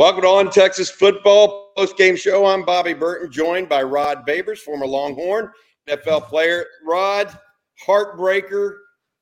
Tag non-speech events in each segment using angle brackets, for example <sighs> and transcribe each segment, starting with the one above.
Welcome to On Texas Football Post Game Show. I'm Bobby Burton, joined by Rod Babers, former Longhorn NFL player. Rod, heartbreaker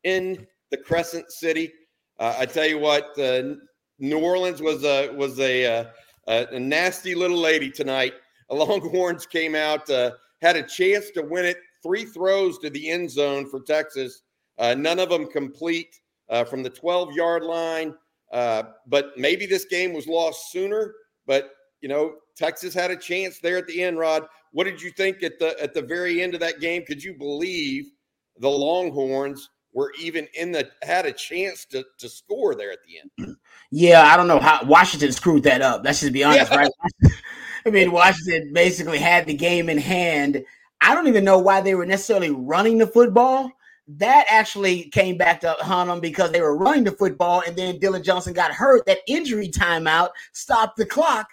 in the Crescent City. Uh, I tell you what, uh, New Orleans was a was a, uh, a, a nasty little lady tonight. Longhorns came out, uh, had a chance to win it. Three throws to the end zone for Texas. Uh, none of them complete uh, from the 12 yard line. Uh, but maybe this game was lost sooner. But you know, Texas had a chance there at the end. Rod, what did you think at the at the very end of that game? Could you believe the Longhorns were even in the had a chance to to score there at the end? <clears throat> Yeah, I don't know how Washington screwed that up. Let's just be honest, yeah. right? <laughs> <laughs> I mean, Washington basically had the game in hand. I don't even know why they were necessarily running the football that actually came back to haunt them because they were running the football and then Dillon Johnson got hurt. That injury timeout stopped the clock,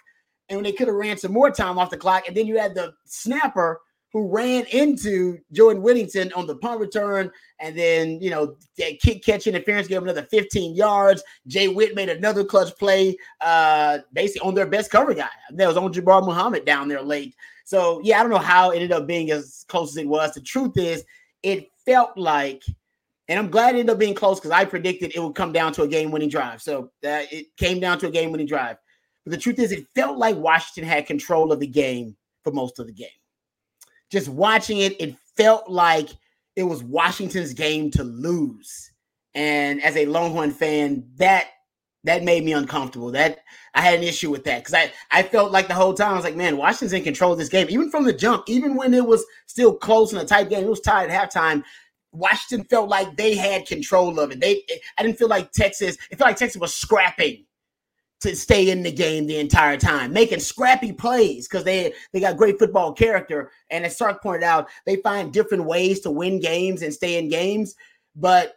and they could have ran some more time off the clock. And then you had the snapper who ran into Jordan Whittington on the punt return, and then you know that kick catch interference gave him another 15 yards. Jay Witt made another clutch play, uh, basically on their best cover guy. That was on Jabbar Muhammad down there late. So yeah, I don't know how it ended up being as close as it was. The truth is, it felt like, and I'm glad it ended up being close because I predicted it would come down to a game winning drive. So that it came down to a game winning drive. But the truth is, it felt like Washington had control of the game for most of the game. Just watching it, it felt like it was Washington's game to lose. And as a Longhorn fan, that that made me uncomfortable. That I had an issue with that because I, I felt like the whole time I was like, man, Washington's in control of this game, even from the jump, even when it was still close in a tight game, it was tied at halftime. Washington felt like they had control of it. They, I didn't feel like Texas. It felt like Texas was scrapping to stay in the game the entire time, making scrappy plays because they they got great football character. And as Sark pointed out, they find different ways to win games and stay in games. But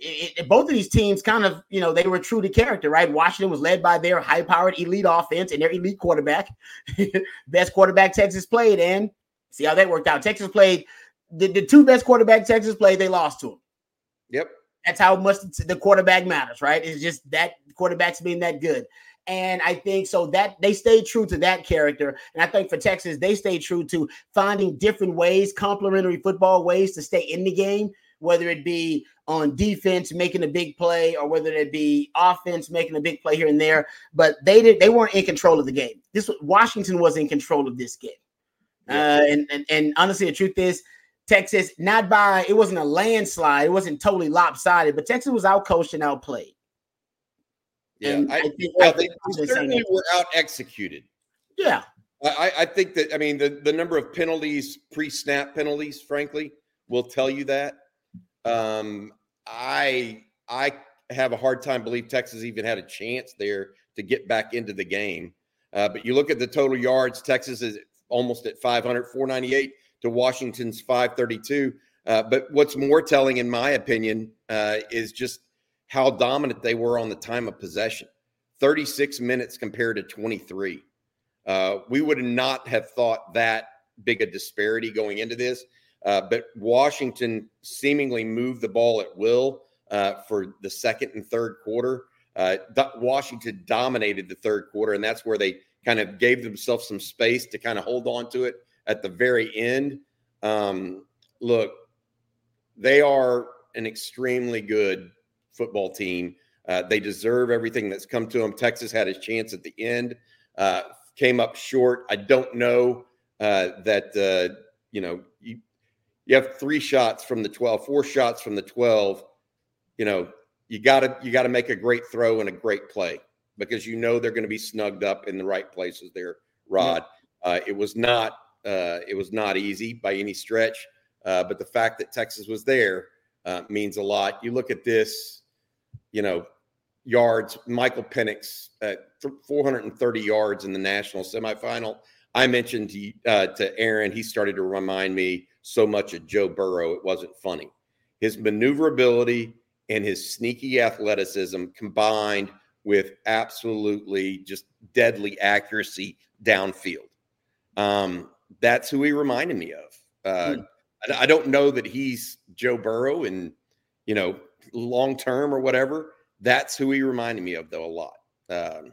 it, it, both of these teams kind of, you know, they were true to character, right? Washington was led by their high powered elite offense and their elite quarterback, <laughs> best quarterback Texas played. And see how that worked out. Texas played the, the two best quarterback Texas played, they lost to them. Yep. That's how much the quarterback matters, right? It's just that quarterbacks being that good. And I think so that they stayed true to that character. And I think for Texas, they stayed true to finding different ways, complementary football ways to stay in the game whether it be on defense making a big play or whether it be offense making a big play here and there. But they did they weren't in control of the game. This Washington was in control of this game. Uh, and, and and honestly, the truth is, Texas not by it wasn't a landslide. It wasn't totally lopsided, but Texas was out coached and outplayed. Yeah, and I, I think, well, I think they certainly were out executed. Yeah, I, I think that I mean the the number of penalties, pre snap penalties, frankly, will tell you that. Um, I I have a hard time believe Texas even had a chance there to get back into the game. Uh, but you look at the total yards, Texas is almost at 500, 498 to Washington's 532. Uh, but what's more telling, in my opinion, uh, is just how dominant they were on the time of possession 36 minutes compared to 23. Uh, we would not have thought that big a disparity going into this. Uh, but Washington seemingly moved the ball at will uh, for the second and third quarter. Uh, Washington dominated the third quarter, and that's where they kind of gave themselves some space to kind of hold on to it at the very end. Um, look, they are an extremely good football team. Uh, they deserve everything that's come to them. Texas had a chance at the end, uh, came up short. I don't know uh, that you know you, you have three shots from the 12, four shots from the 12, you know, you gotta you gotta make a great throw and a great play because you know they're going to be snugged up in the right places there, Rod. Yeah. Uh, it was not uh, it was not easy by any stretch, uh, but the fact that Texas was there uh, means a lot. You look at this, you know, yards. Michael Penix at 430 yards in the national semifinal. I mentioned to, uh, to Aaron, he started to remind me so much of Joe Burrow, it wasn't funny. His maneuverability and his sneaky athleticism combined with absolutely just deadly accuracy downfield. Um, that's who he reminded me of. Uh, hmm. I, I, don't know that he's Joe Burrow and, you know, long term or whatever. That's who he reminded me of, though, a lot. Um,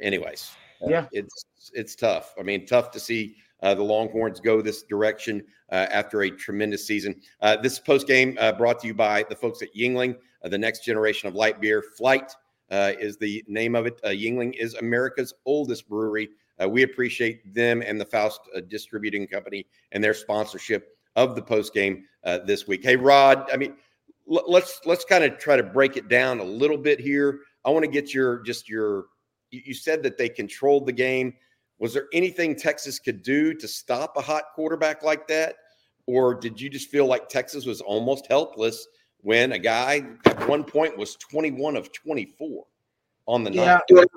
anyways, yeah, it's it's tough. I mean, tough to see uh, the Longhorns go this direction uh, after a tremendous season. Uh, this post game uh, brought to you by the folks at Yuengling, uh, the next generation of light beer. Flight is the name of it. Yuengling is America's oldest brewery. we appreciate them and the Faust Distributing Company and their sponsorship of the post game this week. Hey, Rod, I mean, l- let's let's kind of try to break it down a little bit here. I want to get your just your. You said that they controlled the game. Was there anything Texas could do to stop a hot quarterback like that? Or did you just feel like Texas was almost helpless when a guy at one point was 21 of 24 on the yeah. night?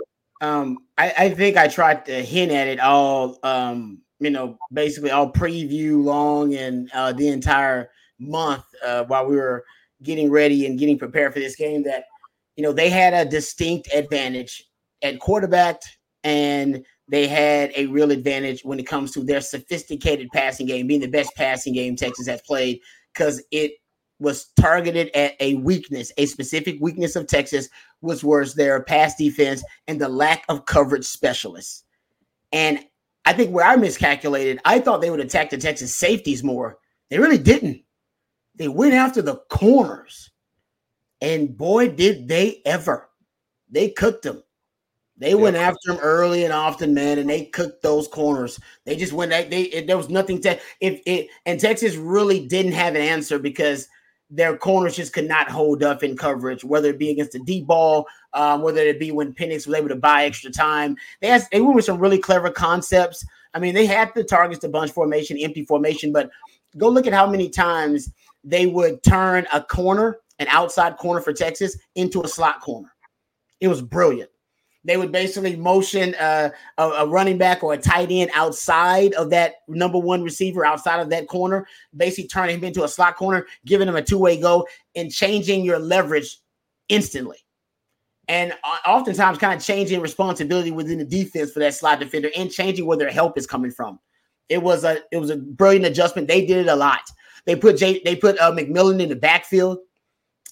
Um, I, I, think I tried to hint at it all, um, you know, basically all preview long and uh, the entire month uh, while we were getting ready and getting prepared for this game that, you know, they had a distinct advantage at quarterback and they had a real advantage when it comes to their sophisticated passing game, being the best passing game Texas has played, because it was targeted at a weakness, a specific weakness of Texas, which was their pass defense and the lack of coverage specialists. And I think where I miscalculated, I thought they would attack the Texas safeties more. They really didn't. They went after the corners. And boy, did they ever. They cooked them. They yep. went after him early and often, man, and they cooked those corners. They just went. They, it, there was nothing to if it and Texas really didn't have an answer because their corners just could not hold up in coverage, whether it be against the deep ball, um, whether it be when Penix was able to buy extra time. They had, they went with some really clever concepts. I mean, they had the targets to bunch formation, empty formation, but go look at how many times they would turn a corner, an outside corner for Texas, into a slot corner. It was brilliant they would basically motion a, a, running back or a tight end outside of that number one receiver, outside of that corner, basically turning him into a slot corner, giving him a two way go, and changing your leverage instantly. And uh, oftentimes, kind of changing responsibility within the defense for that slot defender and changing where their help is coming from. It was a it was a brilliant adjustment. They did it a lot. They put Jay, they put uh, McMillan in the backfield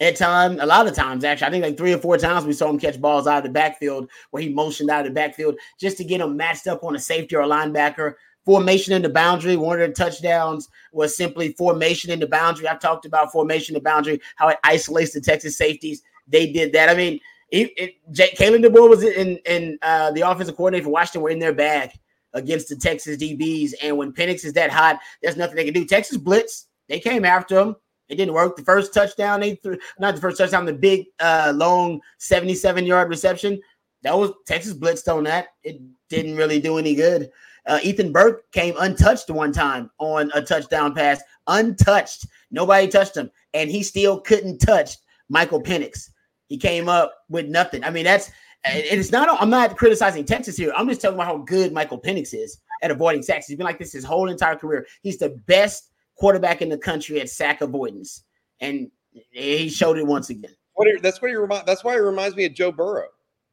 at time, a lot of times actually. I think like three or four times we saw him catch balls out of the backfield where he motioned out of the backfield just to get him matched up on a safety or a linebacker. Formation in the boundary. One of the touchdowns was simply formation in the boundary. I've talked about formation in the boundary, how it isolates the Texas safeties. They did that. I mean, it, Kalen DeBoer was in, in uh, the offensive coordinator for Washington were in their bag against the Texas DBs. And when Penix is that hot, there's nothing they can do. Texas blitz. They came after him. It didn't work. The first touchdown they threw, not the first touchdown, the big uh long 77 yard reception. That was Texas blitzed on that. It didn't really do any good. Uh, Ethan Burke came untouched one time on a touchdown pass, untouched. Nobody touched him, and he still couldn't touch Michael Penix. He came up with nothing. I mean, that's and it's not. I'm not criticizing Texas here. I'm just talking about how good Michael Penix is at avoiding sacks. He's been like this his whole entire career. He's the best quarterback in the country at sack avoidance, and he showed it once again. What that's what he remind. That's why it reminds me of Joe Burrow.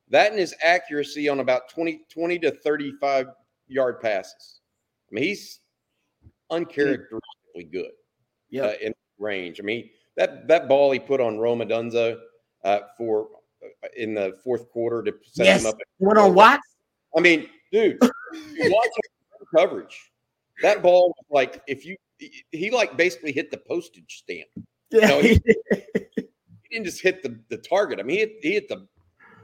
That and his accuracy on about 20, 20 to 35 yard passes. I mean, he's uncharacteristically good. Yeah, uh, in range. I mean, that that ball he put on Rome Odunze uh, for uh, in the fourth quarter to set yes. him up. What on what? I mean, dude, <laughs> watch coverage. That ball, was like if you he like basically hit the postage stamp. Yeah. You know, he, <laughs> he, didn't just hit the, the target. I mean, he hit, he hit the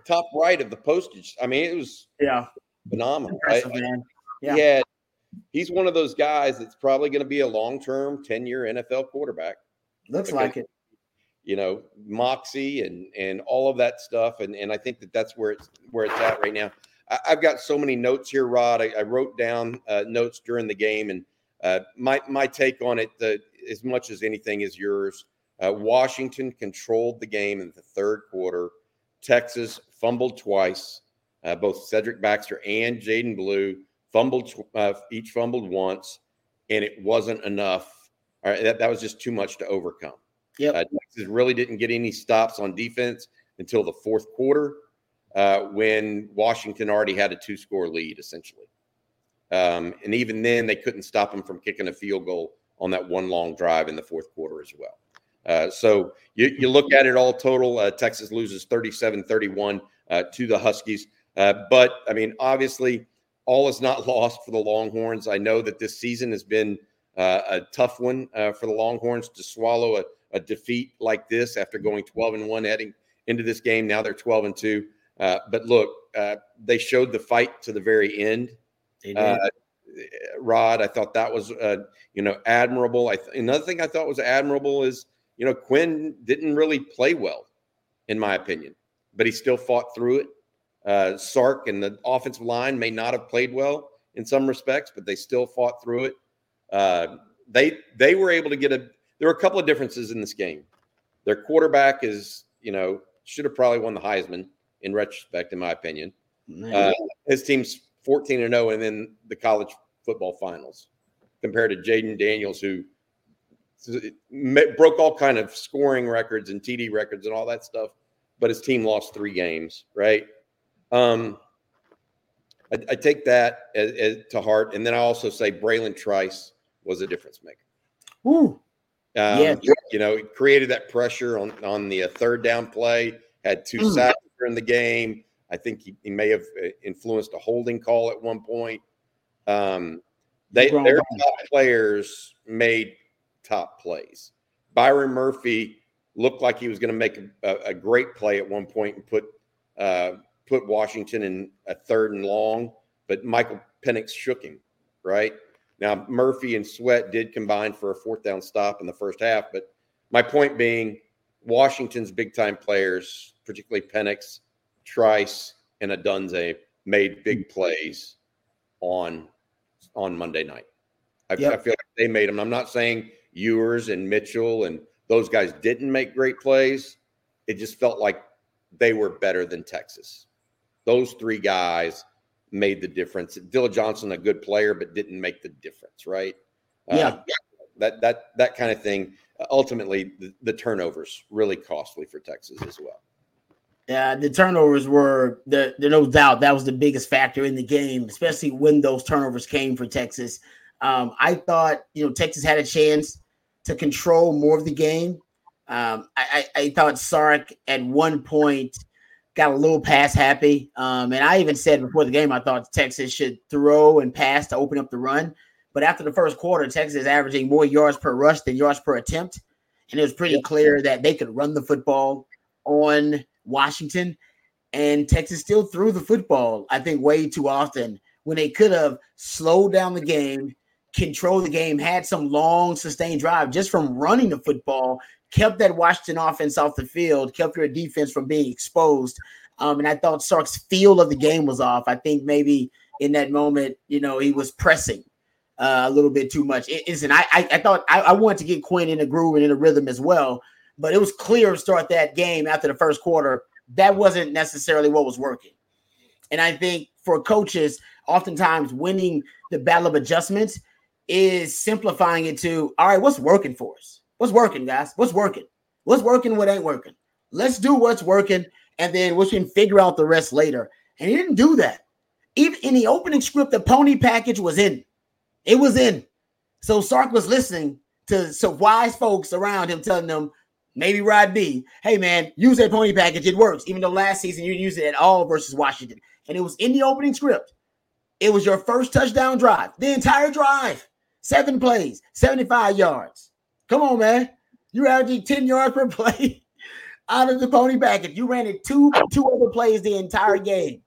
top right of the postage. I mean, it was yeah phenomenal. I, man. Yeah. He had, he's one of those guys that's probably going to be a long term, 10 year NFL quarterback. Looks because, like it. You know, moxie and and all of that stuff, and and I think that that's where it's where it's at right now. I, have got so many notes here, Rod. I, I wrote down uh, notes during the game, and uh, my my take on it, the, as much as anything, is yours. Uh, Washington controlled the game in the third quarter. Texas fumbled twice. Uh, both Cedric Baxter and Jaydon Blue fumbled, uh, each fumbled once, and it wasn't enough. that, that was just too much to overcome. Yep. Uh, Texas really didn't get any stops on defense until the fourth quarter, uh, when Washington already had a two score lead, essentially. Um, and even then, they couldn't stop him from kicking a field goal on that one long drive in the fourth quarter as well. Uh, so you, you, look at it all total, uh, Texas loses 37 31 uh, to the Huskies. Uh, but I mean, obviously, all is not <laughs> lost for the Longhorns. I know that this season has been uh, a tough one for the Longhorns to swallow a, a, defeat like this after going 12 and one heading into this game. Now they're 12 and two. Uh, but look, they showed the fight to the very end. Uh, Rod, I thought that was uh, you know admirable. I th- another thing I thought was admirable is you know Quinn didn't really play well, in my opinion, but he still fought through it. Uh, Sark and the offensive line may not have played well in some respects, but they still fought through it. Uh, they they were able to get a. There were a couple of differences in this game. Their quarterback is you know should have probably won the Heisman in retrospect, in my opinion. Uh, his team's 14 and 0 and then the college football finals compared to Jayden Daniels, who broke all kind of scoring records and TD records and all that stuff, but his team lost three games, right? Um, I, I take that as, as, to heart, and then I also say Bralen Trice was a difference maker. Ooh, um, yeah. You know, created that pressure on on the uh, third down play. Had two mm. sacks during the game. I think he, he, may have uh, influenced a holding call at one point. Um, they their top players made top plays. Byron Murphy looked like he was going to make a, a, great play at one point and put uh, put Washington in a third and long, but Michael Penix shook him, right? Now, Murphy and Sweat did combine for a fourth down stop in the first half, but my point being, Washington's big time players, particularly Penix, Trice, and Odunze, made big plays on on Monday night. I, yep. I feel like they made them. I'm not saying Ewers and Mitchell and those guys didn't make great plays. It just felt like they were better than Texas. Those three guys made the difference. Dillon Johnson, a good player, but didn't make the difference, right? Yeah. Uh, that that that kind of thing. Ultimately, the, the, turnovers really costly for Texas as well. Yeah, the turnovers were the, the no doubt that was the biggest factor in the game, especially when those turnovers came for Texas. Um, I thought you know Texas had a chance to control more of the game. Um, I, I, I, thought Sark at one point got a little pass happy. Um, and I even said before the game, I thought Texas should throw and pass to open up the run. But after the first quarter, Texas is averaging more yards per rush than yards per attempt. And it was pretty clear that they could run the football on Washington. And Texas still threw the football, I think, way too often when they could have slowed down the game, controlled the game, had some long sustained drive just from running the football kept that Washington offense off the field, kept your defense from being exposed. Um, and I thought Sark's feel of the game was off. I think maybe in that moment, you know, he was pressing uh, a little bit too much. It isn't. I, I, I thought I, I, wanted to get Quinn in a groove and in a rhythm as well, but it was clear to start that game after the first quarter that wasn't necessarily what was working. And I think for coaches, oftentimes winning the battle of adjustments is simplifying it to all right, what's working for us? What's working, guys? What's working? What's working? What ain't working? Let's do what's working, and then we can figure out the rest later. And he didn't do that. Even in the opening script, the pony package was in. It was in. So Sark was listening to some wise folks around him telling them, maybe Rod B, hey man, use that pony package. It works. Even though last season you didn't use it at all versus Washington. And it was in the opening script. It was your first touchdown drive, the entire drive, seven plays, 75 yards. Come on, man. You're averaging 10 yards per <laughs> play out of the pony package. You ran it two two other plays the entire game.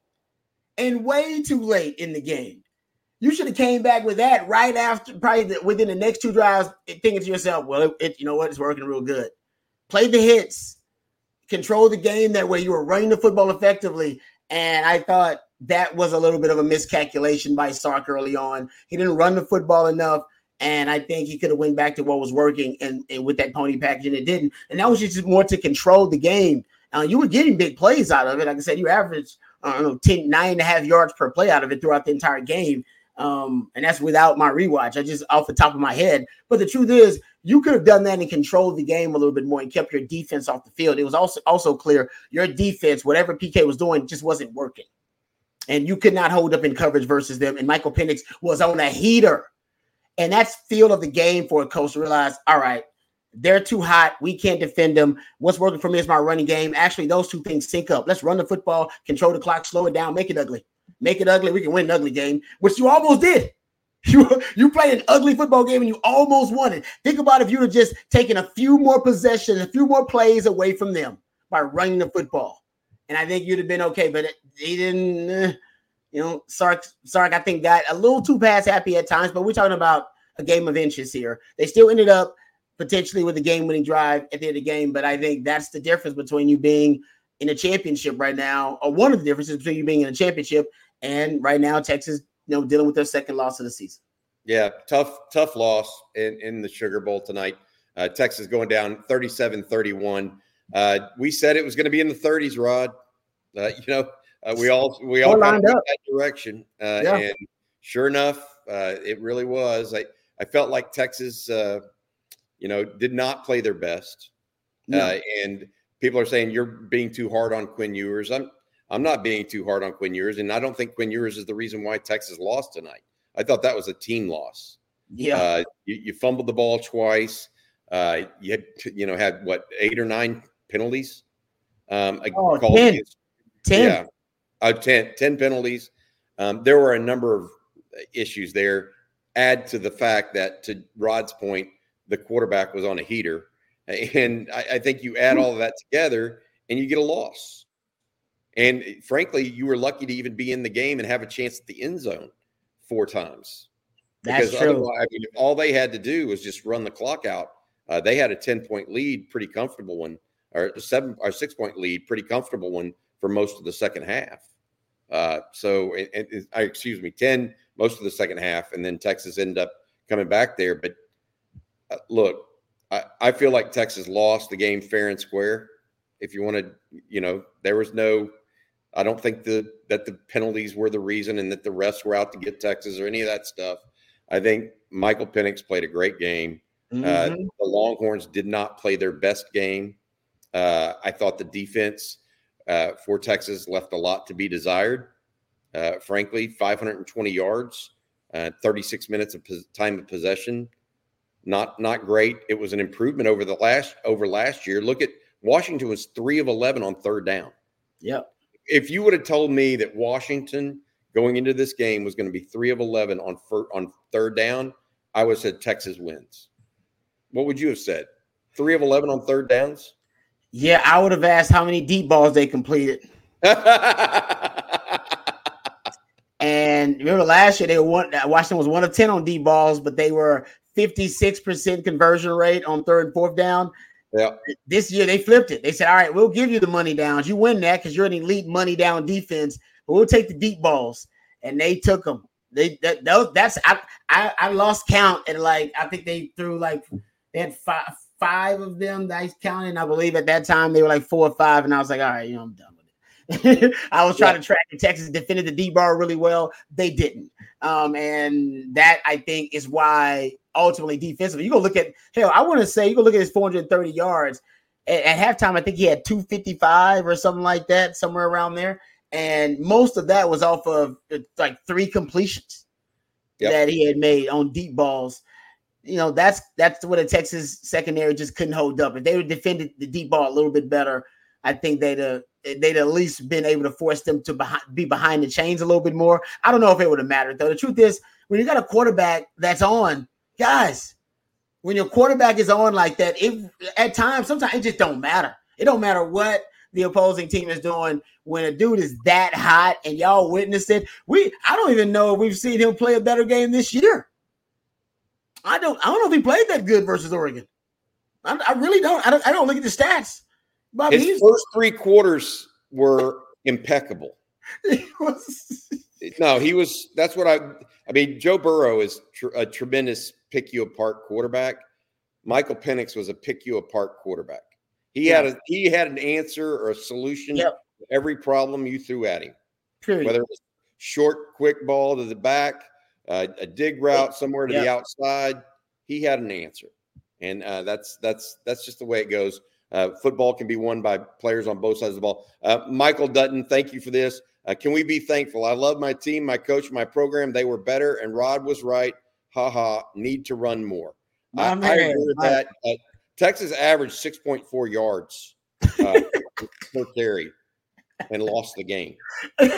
And way too late in the game. You should have came back with that right after, probably within the next two drives, thinking to yourself, well, it, it, you know what, it's working real good. Play the hits, control the game that way. You were running the football effectively. And I thought that was a little bit of a miscalculation by Sark early on. He didn't run the football enough. And I think he could have went back to what was working and, and with that pony package, and it didn't. And that was just more to control the game. Uh, you were getting big plays out of it. Like I said, you averaged, I don't know, 10, nine and a half yards per play out of it throughout the entire game. Um, and that's without my rewatch. I just off the top of my head. But the truth is, you could have done that and controlled the game a little bit more and kept your defense off the field. It was also also clear your defense, whatever PK was doing, just wasn't working. And you could not hold up in coverage versus them. And Michael Penix was on a heater and that's feel of the game for a coach to realize, all right, They're too hot. We can't defend them. What's working for me is my running game. Actually, those two things sync up. Let's run the football, control the clock, slow it down, make it ugly. Make it ugly. We can win an ugly game, which you almost did. <laughs> You, you played an ugly football game and you almost won it. Think about if you had just taken a few more possessions, a few more plays away from them by running the football. And I think you'd have been okay, but he didn't, uh, you know, Sark, Sark, I think got a little too pass happy at times, but we're talking about a game of inches here. They still ended up potentially with a game winning drive at the end of the game. But I think that's the difference between you being in a championship right now, or one of the differences between you being in a championship and right now Texas, you know, dealing with their second loss of the season. Yeah, tough, tough loss in, in the Sugar Bowl tonight. Uh, Texas going down 37 31. Uh, we said it was going to be in the 30s, Rod. Uh, <laughs> you know, uh, we all we all lined up that direction, uh, yeah. and sure enough, uh, it really was. I I felt like Texas you know, did not play their best. Uh, and people are saying you're being too hard on Quinn Ewers. I'm I'm not being too hard on Quinn Ewers, and I don't think Quinn Ewers is the reason why Texas lost tonight. I thought that was a team loss. Yeah, uh, you, you, fumbled the ball twice. Uh, you had you know had what eight or nine penalties. Um, oh, 10. 10. Yeah, uh, 10, 10 penalties. Um, there were a number of issues there. Add to the fact that, to Rod's point, the quarterback was on a heater. And I, I think you add all of that together and you get a loss. And frankly, you were lucky to even be in the game and have a chance at the end zone four times. That's because true. I mean, all they had to do was just run the clock out. Uh, they had a 10 point lead, pretty comfortable one, or seven or six point lead, pretty comfortable one for most of the second half. Uh, so, and, and, excuse me, 10 most of the second half. And then Texas ended up coming back there. But uh, look, I, I feel like Texas lost the game fair and square. If you want to, you know, there was no, I don't think the that the penalties were the reason and that the refs were out to get Texas or any of that stuff. I think Michael Penix played a great game. Uh, mm-hmm. Uh, the Longhorns did not play their best game. Uh, I thought the defense uh, for Texas left a lot to be desired. Uh, frankly, 520 yards, uh, 36 minutes of time of possession not not great. It was an improvement over the last over last year. Look at Washington was three of eleven on third down. Yep. If you would have told me that Washington going into this game was going to be three of eleven on fir- on third down, I would have said Texas wins. What would you have said? Three of eleven on third downs? Yeah, I would have asked how many deep balls they completed. <laughs> and remember last year they were one uh, Washington was one of ten on deep balls, but they were 56% conversion rate on third and fourth down. Yeah. This year they flipped it. They said, all right, we'll give you the money downs. You win that because you're an elite money down defense, but we'll take the deep balls. And they took them. They that, that's I, I I lost count and like I think they threw like they had five five of them that I counted. I believe at that time they were like four or five, and I was like, all right, you know, I'm done. With it. <laughs> I was trying yeah. to track and Texas defended the D bar really well. They didn't. Um, and that I think is why ultimately defensively, you go look at hell, I want to say you go look at his 430 yards. At, at halftime, I think he had 255 or something like that, somewhere around there. And most of that was off of uh, like three completions yep. that he had made on deep balls. You know, that's that's what a Texas secondary just couldn't hold up. If they would defended the deep ball a little bit better, I think they'd have they'd at least been able to force them to behind, be behind the chains a little bit more. I don't know if it would have mattered though. The truth is, when you got a quarterback that's on, guys, when your quarterback is on like that, it at times sometimes it just don't matter. It don't matter what the opposing team is doing when a dude is that hot and y'all witness it. We I don't even know if we've seen him play a better game this year. I don't I don't know if he played that good versus Oregon. I, I really don't. I don't. I don't look at the stats. Bobby, His first three quarters were impeccable. <laughs> no, he was. That's what I. I mean, Joe Burrow is tr- a tremendous pick you apart quarterback. Michael Penix was a pick you apart quarterback. He yeah. had a he had an answer or a solution yep. to every problem you threw at him. Period. Whether it was short, quick ball to the back, uh, a dig route somewhere to yep. the outside, he had an answer, and uh, that's that's that's just the way it goes. Uh, football can be won by players on both sides of the ball. Uh, Michael Dutton, thank you for this. Uh, can we be thankful? I love my team, my coach, my program. They were better, and Rod was right. Ha ha. Need to run more. I, I, agree with that. Texas averaged 6.4 yards uh, <laughs> per carry and lost the game. and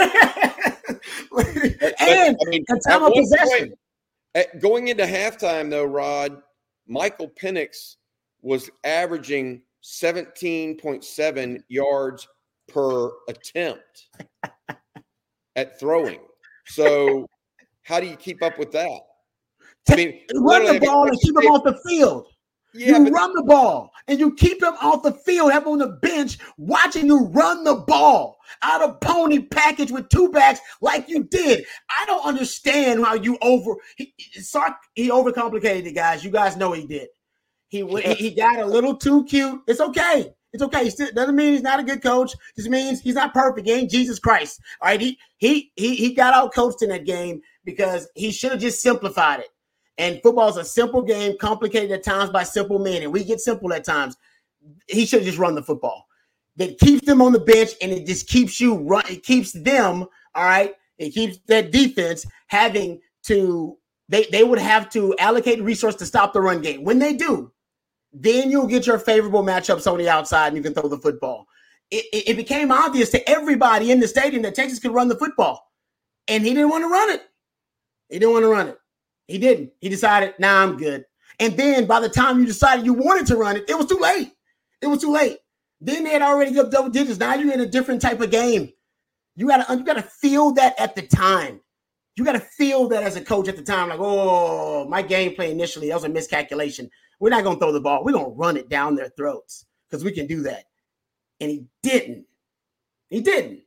I mean, time of possession. Point, going into halftime, though, Rod, Michael Penix was averaging 17.7 yards per attempt <laughs> at throwing. So, how do you keep up with that? I mean, run the ball and keep him off the field. Yeah, you run the ball and you keep him off the field, have him on the bench watching you run the ball out of pony package with two backs like you did. I don't understand how you over he, Sark he overcomplicated it, guys. You guys know he did. He he got a little too cute. It's okay. It's okay. Still, doesn't mean he's not a good coach. Just means he's not perfect. He ain't Jesus Christ. All right. He he he he got out coached in that game because he should have just simplified it. And football is a simple game, complicated at times by simple men, and we get simple at times. He should just run the football. That keeps them on the bench, and it just keeps you run. It keeps them all right. It keeps that defense having to. They they would have to allocate resource to stop the run game. When they do, then you'll get your favorable matchups on the outside, and you can throw the football. It, it, it became obvious to everybody in the stadium that Texas could run the football, and he didn't want to run it. He didn't want to run it. He didn't. He decided, nah, I'm good. And then by the time you decided you wanted to run it, it was too late. It was too late. Then they had already got double digits. Now you're in a different type of game. You gotta you gotta feel that at the time. You gotta feel that as a coach at the time, like, oh, my gameplay initially that was a miscalculation. We're not gonna throw the ball. We're gonna run it down their throats because we can do that. And he didn't. He didn't.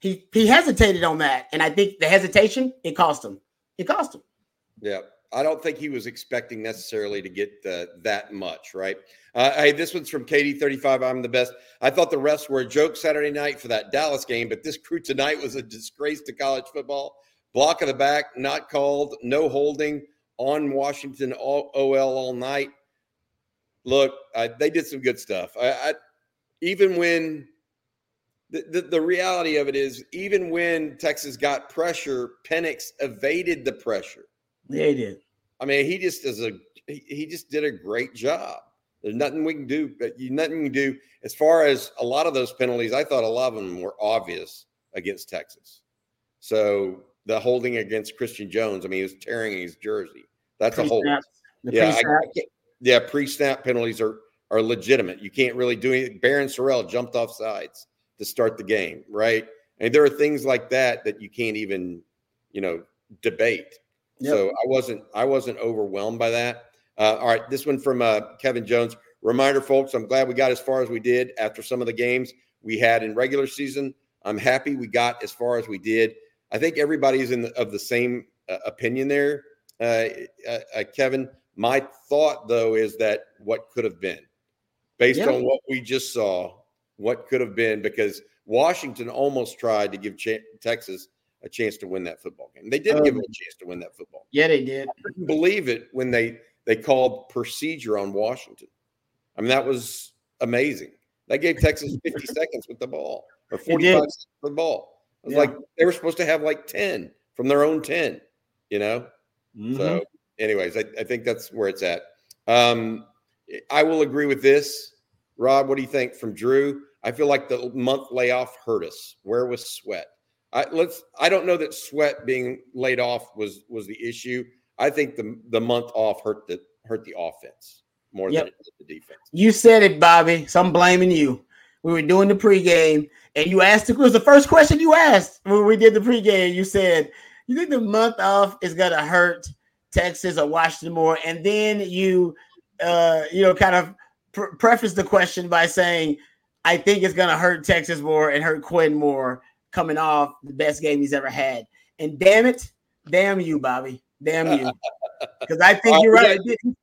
He he hesitated on that, and I think the hesitation it cost him. It cost him. Yeah. I don't think he was expecting necessarily to get uh, that much, right? Uh, hey, this one's from Katie35. I'm the best. I thought the refs were a joke Saturday night for that Dallas game, but this crew tonight was a disgrace to college football. Block of the back, not called, no holding on Washington all, OL all night. Look, I, they did some good stuff. I, I, even when the, the, the reality of it is, even when Texas got pressure, Penix evaded the pressure. Yeah, he did. I mean, he just does a he, he just did a great job. There's nothing we can do, but you nothing we can do as far as a lot of those penalties. I thought a lot of them were obvious against Texas. So the holding against Christian Jones, I mean, he was tearing his jersey. That's pre-snap. a hold. Yeah, I, I yeah, pre-snap penalties are are legitimate. You can't really do anything. Barryn Sorrell jumped off sides to start the game, right? And there are things like that that you can't even, you know, debate. Yep. So I wasn't I wasn't overwhelmed by that. Uh, all right, this one from uh, Kevin Jones. Reminder, folks, I'm glad we got as far as we did after some of the games we had in regular season. I'm happy we got as far as we did. I think everybody's in the, of the same uh, opinion there, uh, uh, uh, Kevin. My thought, though, is that what could have been, based yep. on what we just saw, what could have been, because Washington almost tried to give Ch- Texas a chance to win that football game. They did um, give them a chance to win that football. Yeah, they did. I couldn't believe it when they they called procedure on Washington. I mean, that was amazing. That gave Texas <laughs> 50 seconds with the ball or 45 seconds with the ball. It was yeah. like they were supposed to have like 10 from their own 10, you know? Mm-hmm. So, anyways, I, I, think that's where it's at. Um, I will agree with this. Rob, what do you think from Drew? I feel like the month layoff hurt us. Where was Sweat? I, let's. I don't know that Sweat being laid off was was the issue. I think the the month off hurt the hurt the offense more yep. than the defense. You said it, Bobby. So I'm blaming you. We were doing the pregame, and you asked. It was the first question you asked when we did the pregame. You said, "You think the month off is gonna hurt Texas or Washington more?" And then you, uh, you know, kind of pre- preface the question by saying, "I think it's gonna hurt Texas more and hurt Quinn more." coming off the best game he's ever had. And damn it, damn you, Bobby. Damn you. <laughs> Because I think you're right.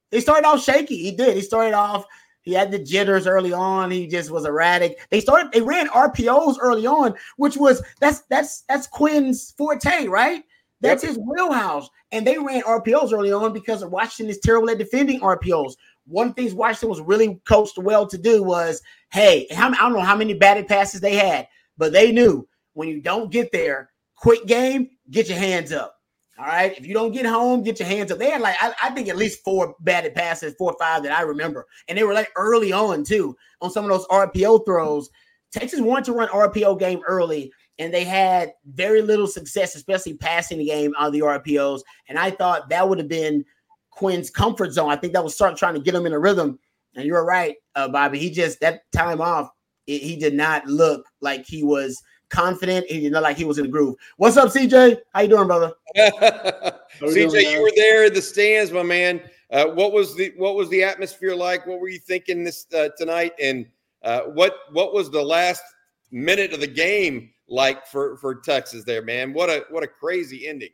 He started off shaky. He did. He started off, he had the jitters early on. He just was erratic. They started, they ran RPOs early on, which was that's that's that's Quinn's forte, right? That's yep. his wheelhouse. And they ran RPOs early on because Washington is terrible at defending RPOs. One of the things Washington was really coached well to do was, hey, I don't know how many batted passes they had, but they knew when you don't get there, quick game, get your hands up. All right. If you don't get home, get your hands up. They had like I, I, think at least four batted passes, four or five that I remember. And they were like early on too, on some of those RPO throws. Texas wanted to run RPO game early, and they had very little success, especially passing the game on the RPOs. And I thought that would have been Quinn's comfort zone. I think that was start trying to get him in a rhythm. And you're right, uh, Bobby. He just that time off, it, he did not look like he was confident. He did not like he was in the groove. What's up, CJ? How you doing, brother? <laughs> CJ, doing, you were there in the stands, my man. Uh, what was the what was the atmosphere like? What were you thinking this uh, tonight? And uh, what what was the last minute of the game like for for Texas there, man? What a what a crazy ending.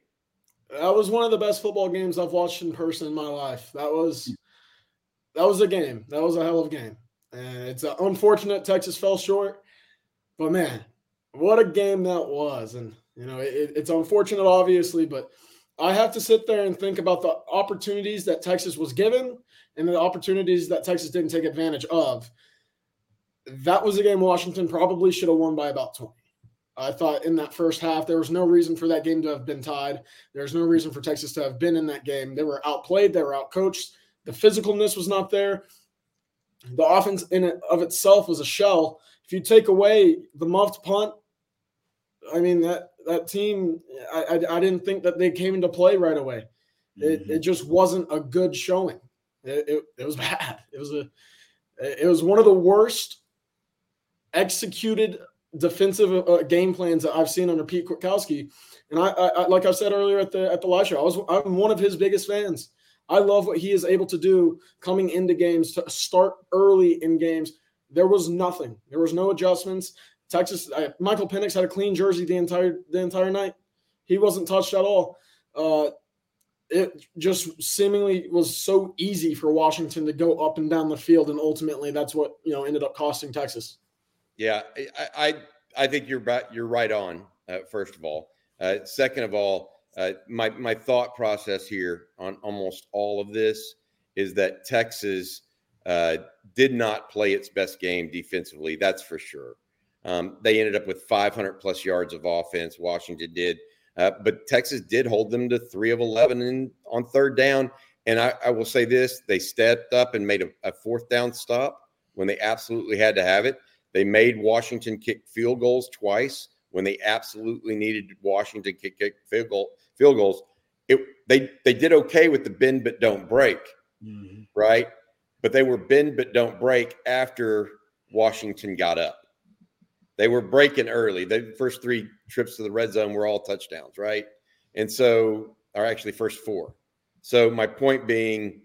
That was one of the best football games I've watched in person in my life. That was that was a game. That was a hell of a game. And it's unfortunate Texas fell short, but man, what a game that was. And you know, it, it's unfortunate, obviously, but I have to sit there and think about the opportunities that Texas was given and the opportunities that Texas didn't take advantage of. That was a game Washington probably should have won by about 20. I thought in that first half, there was no reason for that game to have been tied. There's no reason for Texas to have been in that game. They were outplayed, they were outcoached. The physicalness was not there. The offense in it of itself was a shell. If you take away the muffed punt, I mean that that team, I, I, I didn't think that they came into play right away. It, mm-hmm. it just wasn't a good showing. It, it, it was <laughs> bad. It was a it was one of the worst executed defensive uh, game plans that I've seen under Pete Kwiatkowski. And I, I, like I said earlier at the at the live show, I was I'm one of his biggest fans. I love what he is able to do coming into games to start early in games. There was nothing. There was no adjustments. Texas, uh, Michael Penix had a clean jersey the entire the entire night. He wasn't touched at all. Uh, it just seemingly was so easy for Washington to go up and down the field, and ultimately that's what you know ended up costing Texas. Yeah, I I, I think you're. You're right on. Uh, first of all, uh, second of all, uh, my my thought process here on almost all of this is that Texas uh, did not play its best game defensively. That's for sure. Um, they ended up with 500 plus yards of offense. Washington did, uh, but Texas did hold them to three of 11 in, on third down. And I, I will say this: they stepped up and made a, a fourth down stop when they absolutely had to have it. They made Washington kick field goals twice when they absolutely needed Washington kick, kick field goal field goals. It they they did okay with the bend but don't break, mm-hmm. right? But they were bend but don't break after Washington got up. They were breaking early. The first three trips to the red zone were all touchdowns, right? And so, or actually, first four. So my point being,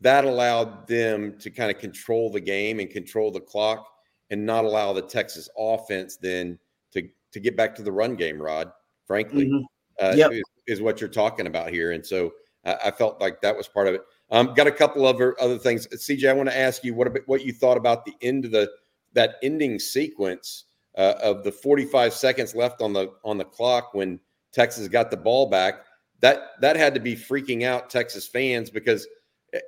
that allowed them to kind of control the game and control the clock and not allow the Texas offense then to to get back to the run game. Rod, frankly, mm-hmm. uh, yep. is, is, what you're talking about here, and so I, I felt like that was part of it. Um, got a couple other other things, CJ. I want to ask you what about what you thought about the end of the that ending sequence uh, of the 45 seconds left on the on the clock when Texas got the ball back. That that had to be freaking out Texas fans because eh,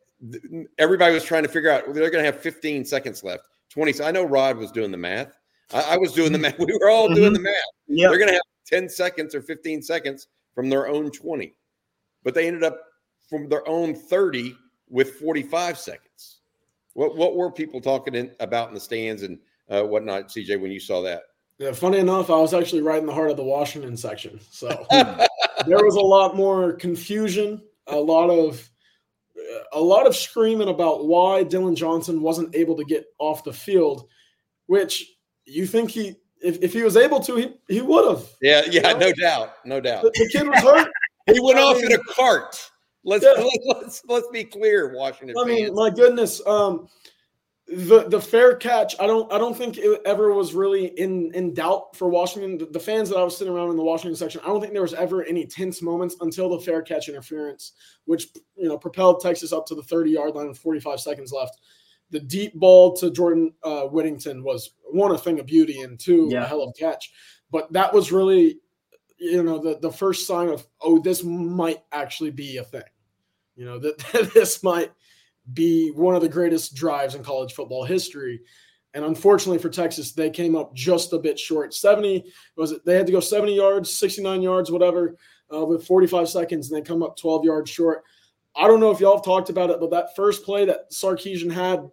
everybody was trying to figure out they're going to have 15 seconds left 20. I know Rod was doing the math. I, I was doing the math. <laughs> We were all mm-hmm. doing the math. Yep. They're going to have 10 seconds or 15 seconds from their own 20. But they ended up from their own 30 with 45 seconds. What what were people talking in, about in the stands and uh, whatnot, CJ, when you saw that? Yeah, funny enough, I was actually right in the heart of the Washington section. So <laughs> there was a lot more confusion, a lot of a lot of screaming about why Dillon Johnson wasn't able to get off the field, which you think he if, if he was able to, he, he would have. Yeah, yeah, you know? no doubt. No doubt. The, the kid was hurt. <laughs> he went I off mean, in a cart. Let's, yeah. <laughs> let's, let's let's be clear, Washington. I mean, my goodness. Um, the the fair catch i don't i don't think it ever was really in in doubt for washington. The, the, fans that i was sitting around in the washington section i don't think there was ever any tense moments until the fair catch interference which you know propelled texas up to the 30 yard line with 45 seconds left. The deep ball to jordan uh, whittington was one a thing of beauty and two yeah. a hell of a catch. But that was really you know the, the first sign of oh this might actually be a thing. You know that <laughs> this might be one of the greatest drives in college football history. And unfortunately for Texas, they came up just a bit short. 70 was it? They had to go 70 yards, 69 yards, whatever. uh, with 45 seconds and they come up 12 yards short. I don't know if y'all have talked about it, but that first play that Sarkisian had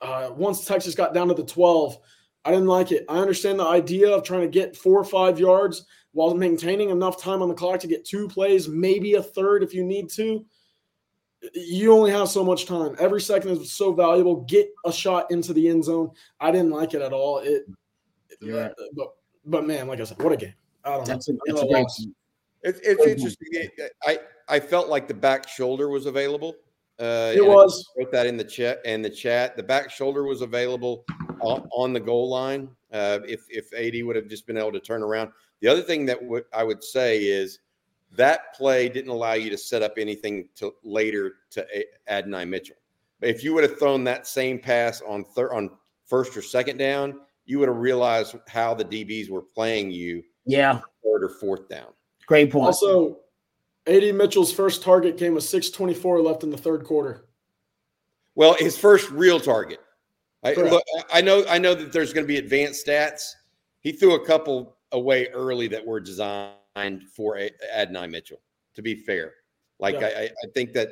uh, once Texas got down to the 12, I didn't like it. I understand the idea of trying to get four or five yards while maintaining enough time on the clock to get two plays, maybe a third if you need to. You only have so much time. Every second is so valuable. Get a shot into the end zone. I didn't like it at all. It, yeah. but but man, like I said, what a game. I don't that's know. A, that's a great. It's, it's interesting. I I felt like the back shoulder was available. Uh, it was. I wrote that in the chat. In the chat, the back shoulder was available on, on the goal line. Uh, if if AD would have just been able to turn around. The other thing that w- I would say is that play didn't allow you to set up anything to later to Adonai Mitchell. But if you would have thrown that same pass on third on first or second down, you would have realized how the DBs were playing you. Yeah, third or fourth down. Great point. Also, AD Mitchell's first target came with 624 left in the third quarter. Well, his first real target. I, look, I know I know that there's going to be advanced stats. He threw a couple away early that were designed for Adonai Mitchell, to be fair. Like yeah. I, I think that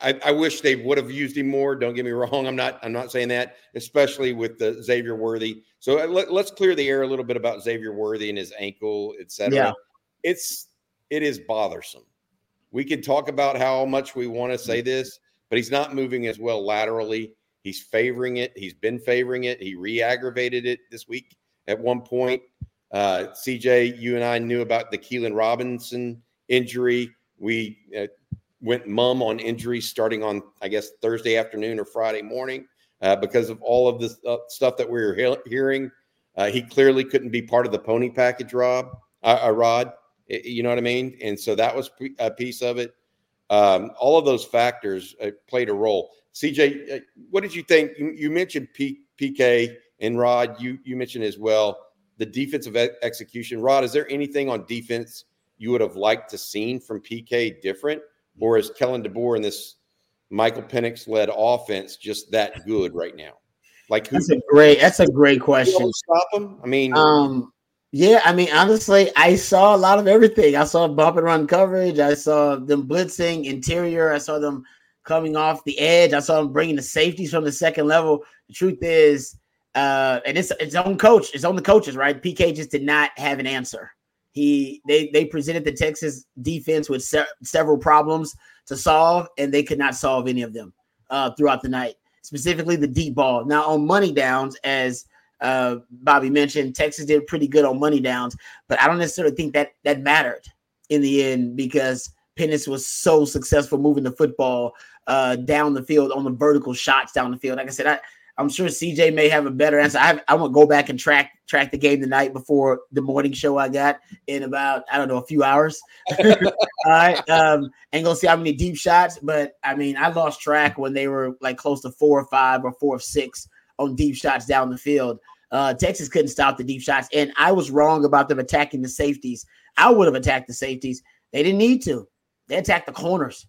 I, I, wish they would have used him more. Don't get me <laughs> wrong. I'm not. I'm not saying that, especially with the Xavier Worthy. So uh, let, us clear the air a little bit about Xavier Worthy and his ankle, etc. Yeah. It's it is bothersome. We can talk about how much we want to say this, but he's not moving as well laterally. He's favoring it. He's been favoring it. He re-aggravated it this week at one point. Uh, CJ, you and I knew about the Keilan Robinson injury. We uh, went mum on injuries starting on, I guess, Thursday afternoon or Friday morning uh, because of all of this uh, stuff that we were he- hearing. Uh, he clearly couldn't be part of the pony package, Rob, uh, Rod. You know what I mean? And so that was a piece of it. Um, all of those factors played a role. CJ, what did you think? You, you mentioned P, PK and Rod. You you mentioned as well the defensive execution. Rod, is there anything on defense you would have liked to seen from PK different, or is Kalen DeBoer in this Michael Penix led offense just that good right now? Like who, that's a great that's a great question. Stop him. I mean, um, yeah, I mean, honestly, I saw a lot of everything. I saw bump and run coverage. I saw them blitzing interior. I saw them coming off the edge. I saw them bringing the safeties from the second level. The truth is, uh, and it's its own coach, it's on the coaches, right? PK just did not have an answer. He they they presented the Texas defense with se- several problems to solve, and they could not solve any of them uh, throughout the night. Specifically, the deep ball. Now on money downs, as uh, Bobby mentioned Texas did pretty good on money downs, but I don't necessarily think that that mattered in the end because Penix was so successful moving the football uh, down the field on the vertical shots down the field. Like I said, I, I'm sure CJ may have a better answer. I, I want to go back and track track the game the night before the morning show I got in about I don't know a few hours. <laughs> All right, um, and go see how many deep shots. But I mean, I lost track when they were like close to four or five or four or six on deep shots down the field. Uh, Texas couldn't stop the deep shots, and I was wrong about them attacking the safeties. I would have attacked the safeties. They didn't need to. They attacked the corners.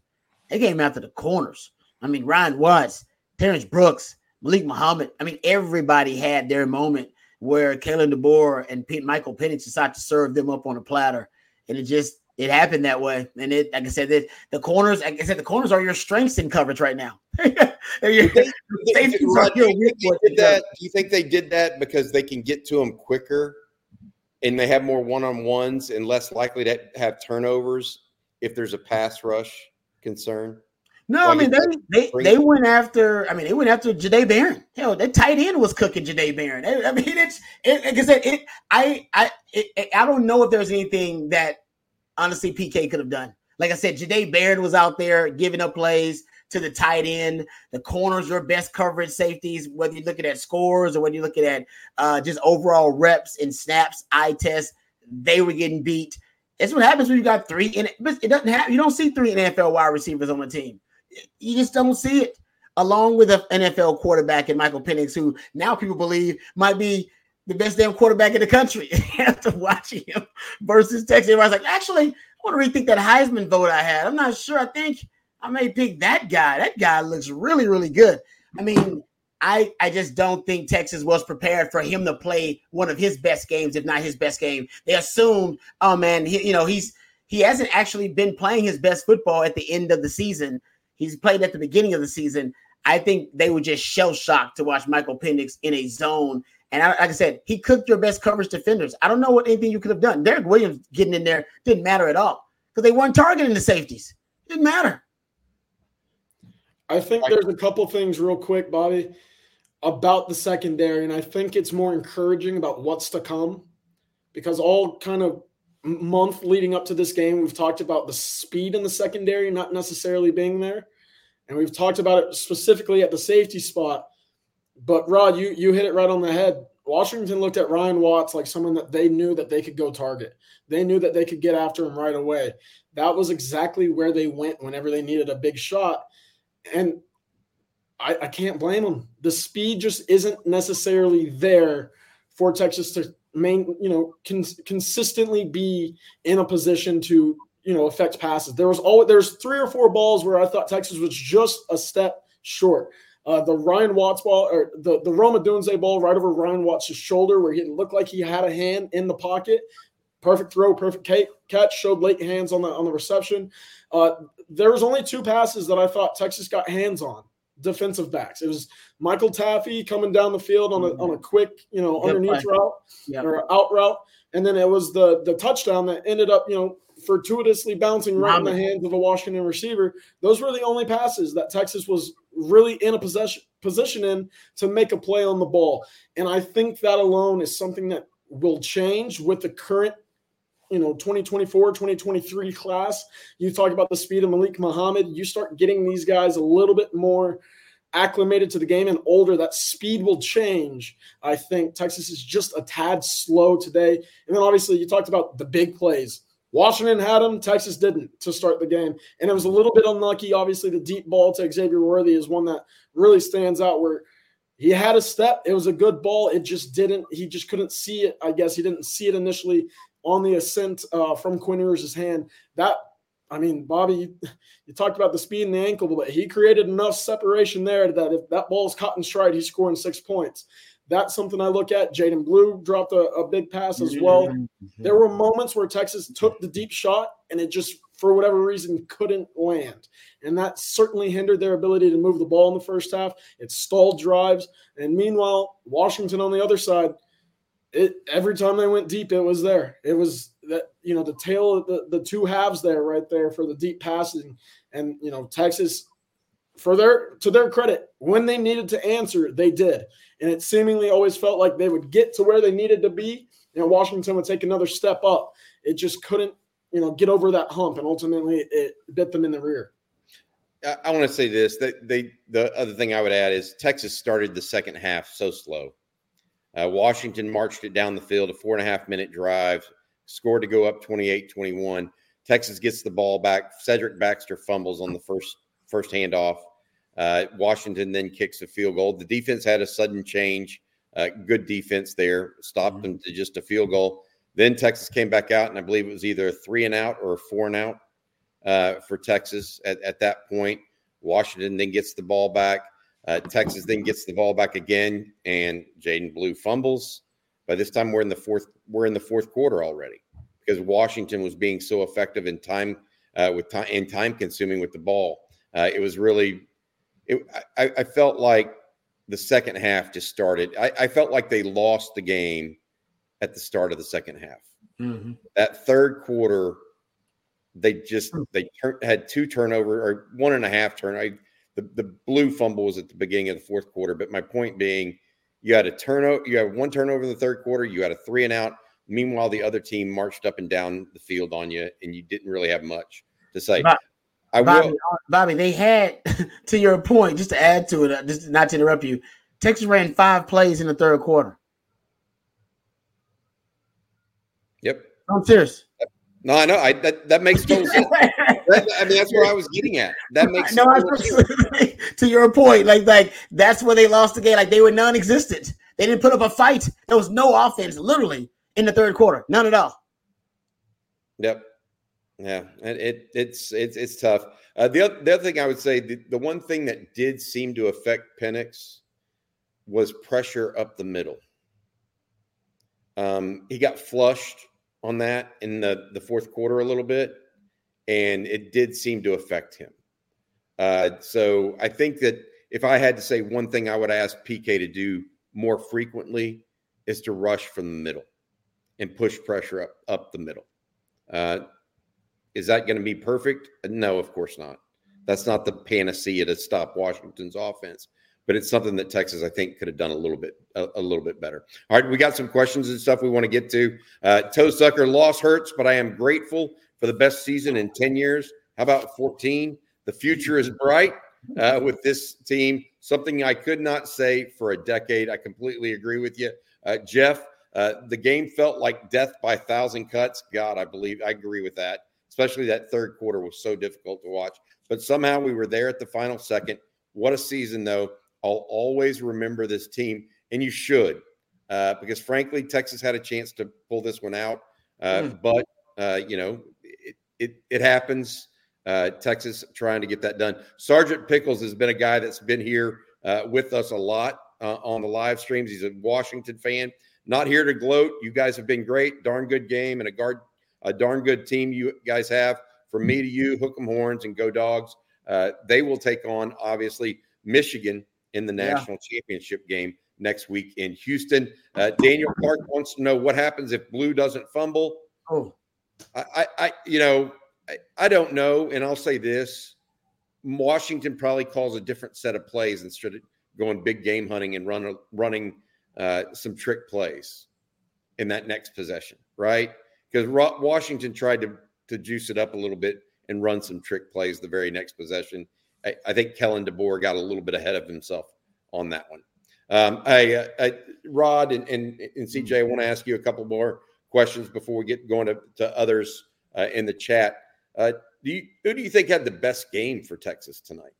They came after the corners. I mean, Ryan Watts, Terrance Brooks, Malik Muhammad. I mean, everybody had their moment where Kalen DeBoer and Pete Michael Penix decided to serve them up on a platter, and it just it happened that way. And it, like I said, it, the corners, like I said, the corners are your strengths in coverage right now. <laughs> <laughs> do, you think they did that because they can get to them quicker and they have more one on ones and less likely to have turnovers if there's a pass rush concern? No, I mean they, they they went after. I mean they went after Jahdae Barron. Hell, that tight end was cooking Jahdae Barron. I mean it's it, like I said. It, I I it, I don't know if there's anything that honestly PK could have done. Like I said, Jahdae Barron was out there giving up plays to the tight end. The corners are best coverage safeties, whether you're looking at scores or whether you're looking at uh, just overall reps and snaps, eye test. They were getting beat. That's what happens when you got three. In it, it doesn't have. You don't see three NFL wide receivers on the team. You just don't see it. Along with an NFL quarterback and Michael Penix, who now people believe might be the best damn quarterback in the country <laughs> after watching him versus Texas. Everybody's like, actually, I want to rethink that Heisman vote I had. I'm not sure. I think I may pick that guy. That guy looks really, really good. I mean, I, I just don't think Texas was prepared for him to play one of his best games, if not his best game. They assumed, oh man, he, you know, he's he hasn't actually been playing his best football at the end of the season. He's played at the beginning of the season. I think they were just shell shocked to watch Michael Penix in a zone. And I, like I said, he cooked your best coverage defenders. I don't know what anything you could have done. Derrick Williams getting in there didn't matter at all because they weren't targeting the safeties. It didn't matter. I think there's a couple things real quick, Bobby, about the secondary, and I think it's more encouraging about what's to come because all kind of month leading up to this game, we've talked about the speed in the secondary not necessarily being there, and we've talked about it specifically at the safety spot. But Rod, you you hit it right on the head. Washington looked at Ryan Watts like someone that they knew that they could go target. They knew that they could get after him right away. That was exactly where they went whenever they needed a big shot and I, I can't blame them. The speed just isn't necessarily there for Texas to main, you know, cons- consistently be in a position to, you know, affect passes. There was always there's three or four balls where I thought Texas was just a step short. Uh, the Ryan Watts ball or the, the Rome Odunze ball right over Ryan Watts' shoulder where he looked like he had a hand in the pocket. Perfect throw, perfect catch, showed late hands on the on the reception. Uh, there was only two passes that I thought Texas got hands on defensive backs. It was Michael Taaffe coming down the field on a on a quick, you know, underneath route yep. or out route, and then it was the the touchdown that ended up, you know, fortuitously bouncing right in the hands of a Washington receiver. Those were the only passes that Texas was really in a possession position in to make a play on the ball. And I think that alone is something that will change with the current you know 2024 2023 class you talk about the speed of malik muhammad you start getting these guys a little bit more acclimated to the game and older that speed will change i think texas is just a tad slow today and then obviously you talked about the big plays washington had them texas didn't to start the game and it was a little bit unlucky obviously the deep ball to xavier worthy is one that really stands out where he had a step. It was a good ball. It just didn't. He just couldn't see it. I guess he didn't see it initially on the ascent uh, from Quinn Ewers' hand. That, I mean, Bobby, you talked about the speed and the ankle, but he created enough separation there that if that ball's caught in stride, he's scoring six points. That's something I look at. Jaydon Blue dropped a, a big pass as well. There were moments where Texas took the deep shot and it just, for whatever reason, couldn't land. And that certainly hindered their ability to move the ball in the first half. It stalled drives. And meanwhile, Washington on the other side – it every time they went deep, it was there. It was that you know the tail of the, the two halves there right there for the deep passing. And you know, Texas, for their to their credit, when they needed to answer, they did. And it seemingly always felt like they would get to where they needed to be, and Washington would take another step up. It just couldn't, you know, get over that hump, and ultimately it bit them in the rear. I, I want to say this: that they the other thing I would add is Texas started the second half so slow uh, Washington marched it down the field, a four and a half minute drive, scored to go up 28 21. Texas gets the ball back. Cedric Baxter fumbles on the first first handoff. Uh, Washington then kicks a field goal. The defense had a sudden change. Uh, good defense there, stopped mm-hmm. them to just a field goal. Then Texas came back out, and I believe it was either a three and out or a four and out uh, for Texas at, at that point. Washington then gets the ball back. Uh, Texas then gets the ball back again, and Jaydon Blue fumbles. By this time, we're in the fourth. We're in the fourth quarter already because Washington was being so effective in time uh, with time and time consuming with the ball. Uh, it was really. It, I, I, felt like the second half just started. I, I, felt like they lost the game at the start of the second half. Mm-hmm. That third quarter, they just hmm. they had two turnover or one and a half turn. The, the blue fumble was at the beginning of the fourth quarter. But my point being, you had a turnover, you had one turnover in the third quarter, you had a three and out. Meanwhile, the other team marched up and down the field on you, and you didn't really have much to say. But, I Bobby, will. Bobby, they had <laughs> to your point, just to add to it, uh, just not to interrupt you. Texas ran five plays in the third quarter. Yep. I'm serious. No, I know. I that, that makes total sense. <laughs> <laughs> I mean, that's where I was getting at. That makes no. <laughs> to your point, like like that's where they lost the game. Like they were non-existent. They didn't put up a fight. There was no offense, literally, in the third quarter. None at all. Yep. Yeah, and it it's it's it's tough. Uh, the other the other thing I would say, the, the one thing that did seem to affect Penix was pressure up the middle. Um, he got flushed on that in the, the fourth quarter a little bit, and it did seem to affect him. Uh, so I think that if I had to say one thing I would ask PK to do more frequently is to rush from the middle and push pressure up, up the middle. Uh, is that going to be perfect? No, of course not. That's not the panacea to stop Washington's offense, but it's something that Texas, I think, could have done a little bit a, a little bit better. All right, we got some questions and stuff we want to get to. Uh, Toe sucker loss hurts, but I am grateful for the best season in ten years. How about fourteen? The future is bright uh, with this team. Something I could not say for a decade. I completely agree with you, uh, Jeff. Uh, the game felt like death by a thousand cuts. God, I believe I agree with that. Especially that third quarter was so difficult to watch. But somehow we were there at the final second. What a season, though. I'll always remember this team, and you should, uh, because frankly, Texas had a chance to pull this one out. Uh, mm. But, uh, you know, it, it, happens. Uh, Texas trying to get that done. Sergeant Pickles has been a guy that's been here uh, with us a lot uh, on the live streams. He's a Washington fan. Not here to gloat. You guys have been great. Darn good game and a guard, a darn good team you guys have. From me to you, hook 'em horns and go dogs. Uh, they will take on obviously Michigan in the national yeah. championship game next week in Houston. Uh, Daniel Clark wants to know what happens if Blue doesn't fumble. Oh, I, I, you know, I, I don't know, and I'll say this: Washington probably calls a different set of plays instead of going big game hunting and run, running uh, some trick plays in that next possession, right? Because Washington tried to to juice it up a little bit and run some trick plays the very next possession. I, I think Kalen DeBoer got a little bit ahead of himself on that one. Um, I, uh, I, Rod and, and, and CJ, I want to ask you a couple more questions before we get going to, to others uh, in the chat. Uh, do you, who do you think had the best game for Texas tonight?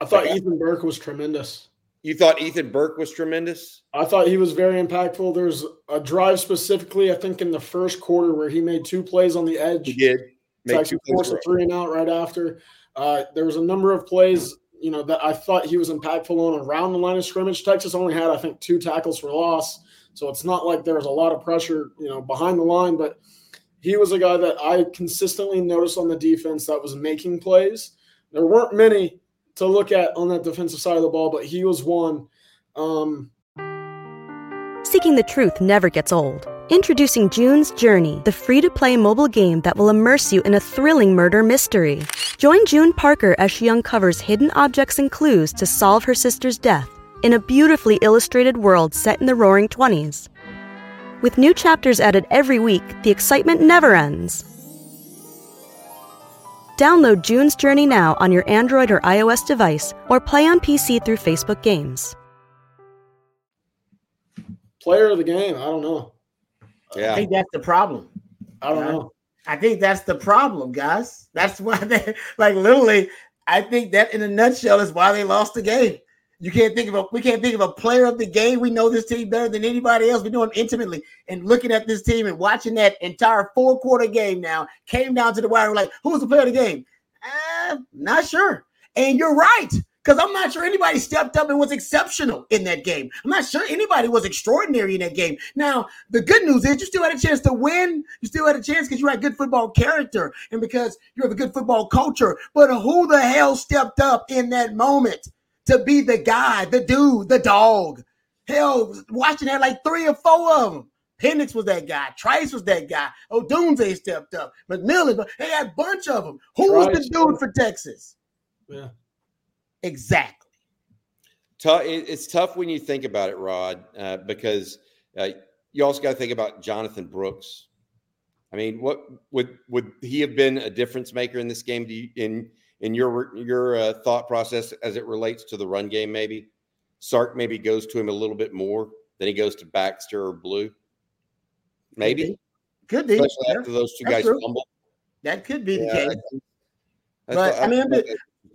I thought Ethan Burke was tremendous. You thought Ethan Burke was tremendous? I thought he was very impactful. There's a drive specifically, I think, in the first quarter where he made two plays on the edge. He did. Make Texas forced a three and out right after. Uh, there was a number of plays, you know, that I thought he was impactful on around the line of scrimmage. Texas only had, I think, two tackles for loss, so it's not like there was a lot of pressure, you know, behind the line. But he was a guy that I consistently noticed on the defense that was making plays. There weren't many to look at on that defensive side of the ball, but he was one. Um, Seeking the truth never gets old. Introducing June's Journey, the free to play mobile game that will immerse you in a thrilling murder mystery. Join June Parker as she uncovers hidden objects and clues to solve her sister's death in a beautifully illustrated world set in the roaring 20s. With new chapters added every week, the excitement never ends. Download June's Journey now on your Android or iOS device or play on PC through Facebook Games. Player of the game, I don't know. Yeah. I think that's the problem. I don't know. I think that's the problem, guys. That's why they <laughs> like literally. I think that in a nutshell is why they lost the game. You can't think of a we can't think of a player of the game. We know this team better than anybody else. We know them intimately. And looking at this team and watching that entire four quarter game now came down to the wire. We're like, who was the player of the game? Uh, not sure. And you're right because I'm not sure anybody stepped up and was exceptional in that game. I'm not sure anybody was extraordinary in that game. Now, the good news is you still had a chance to win. You still had a chance because you had good football character and because you have a good football culture. But who the hell stepped up in that moment to be the guy, the dude, the dog? Hell, watching that like three or four of them. Penix was that guy. Trice was that guy. Odunze stepped up. McMillan, they had a bunch of them. Who Trice, was the dude for Texas? Yeah. Exactly. It's tough when you think about it, Rod, uh, because uh, you also got to think about Jonathan Brooks. I mean, what would would he have been a difference maker in this game? You, in in your your uh, thought process as it relates to the run game? Maybe Sark maybe goes to him a little bit more than he goes to Baxter or Blue. Maybe could be, especially yeah. after those two That's guys true. fumble. That could be yeah, the case. but I mean,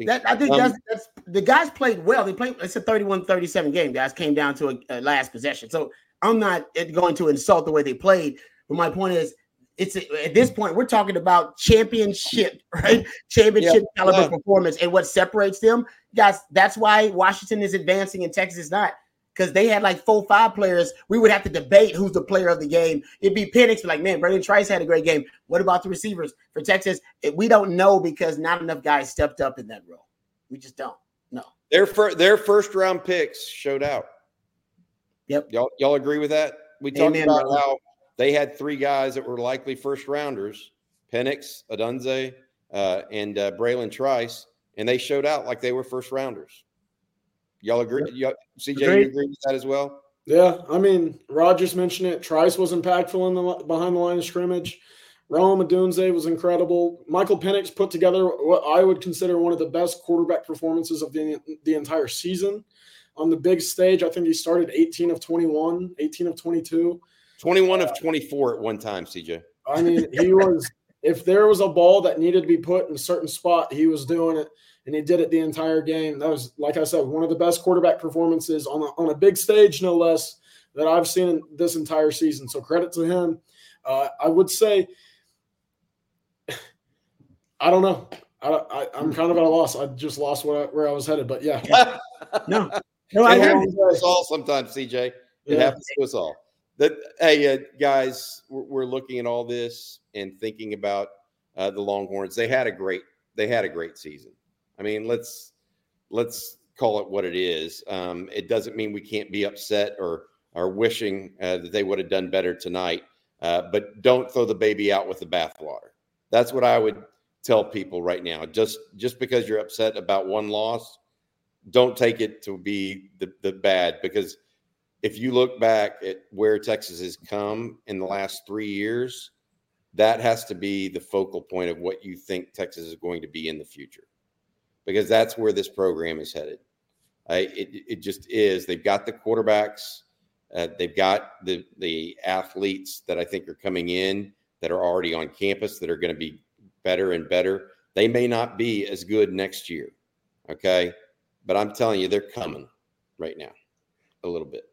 that, I think um, that's, that's the guys played well. They played. It's a 31-37 game. Guys came down to a, a, last possession. So I'm not going to insult the way they played. But my point is, it's at this point we're talking about championship, <laughs> right? Championship yeah, caliber yeah. performance, and what separates them, guys. That's why Washington is advancing and Texas is not. because they had like four, five players. We would have to debate who's the player of the game. It'd be Penix, like, man, Bralen Trice had a great game. What about the receivers for Texas? We don't know because not enough guys stepped up in that role. We just don't. No. Their fir- their first round picks showed out. Yep. Y'all y'all agree with that? We talked Amen, about how they had three guys that were likely first rounders: Penix, Odunze, uh, and uh, Bralen Trice, and they showed out like they were first rounders. Y'all agree? Y'all, CJ, you agree with that as well? Yeah, I mean, Rogers mentioned it. Trice was impactful in the behind the line of scrimmage. Rome Odunze was incredible. Michael Penix put together what I would consider one of the best quarterback performances of the, the entire season. On the big stage, I think he started 18 of 21, 18 of 22. 21 of 24 at one time, CJ. I mean, he was, if there was a ball that needed to be put in a certain spot, he was doing it and he did it the entire game. That was, like I said, one of the best quarterback performances on a, on a big stage, no less, that I've seen this entire season. So credit to him. Uh, I would say, <sighs> I don't know. I, am kind of at a loss. I just lost where I, where I was headed, but yeah. <laughs> no, no, it happens to us all sometimes, CJ. It yeah. happens to us all. That hey, uh, guys, we're, we're, looking at all this and thinking about uh, the Longhorns. They had a great, they had a great season. I mean, let's let's call it what it is. Um, it doesn't mean we can't be upset or are wishing uh, that they would have done better tonight. Uh, but don't throw the baby out with the bathwater. That's what I would tell people right now. Just just because you're upset about one loss, don't take it to be the, the bad because if you look back at where Texas has come in the last three years, that has to be the focal point of what you think Texas is going to be in the future because that's where this program is headed. It, it just is. They've got the quarterbacks, uh, they've got the the athletes that I think are coming in that are already on campus that are going to be better and better. They may not be as good next year, okay, but I'm telling you, they're coming right now, a little bit.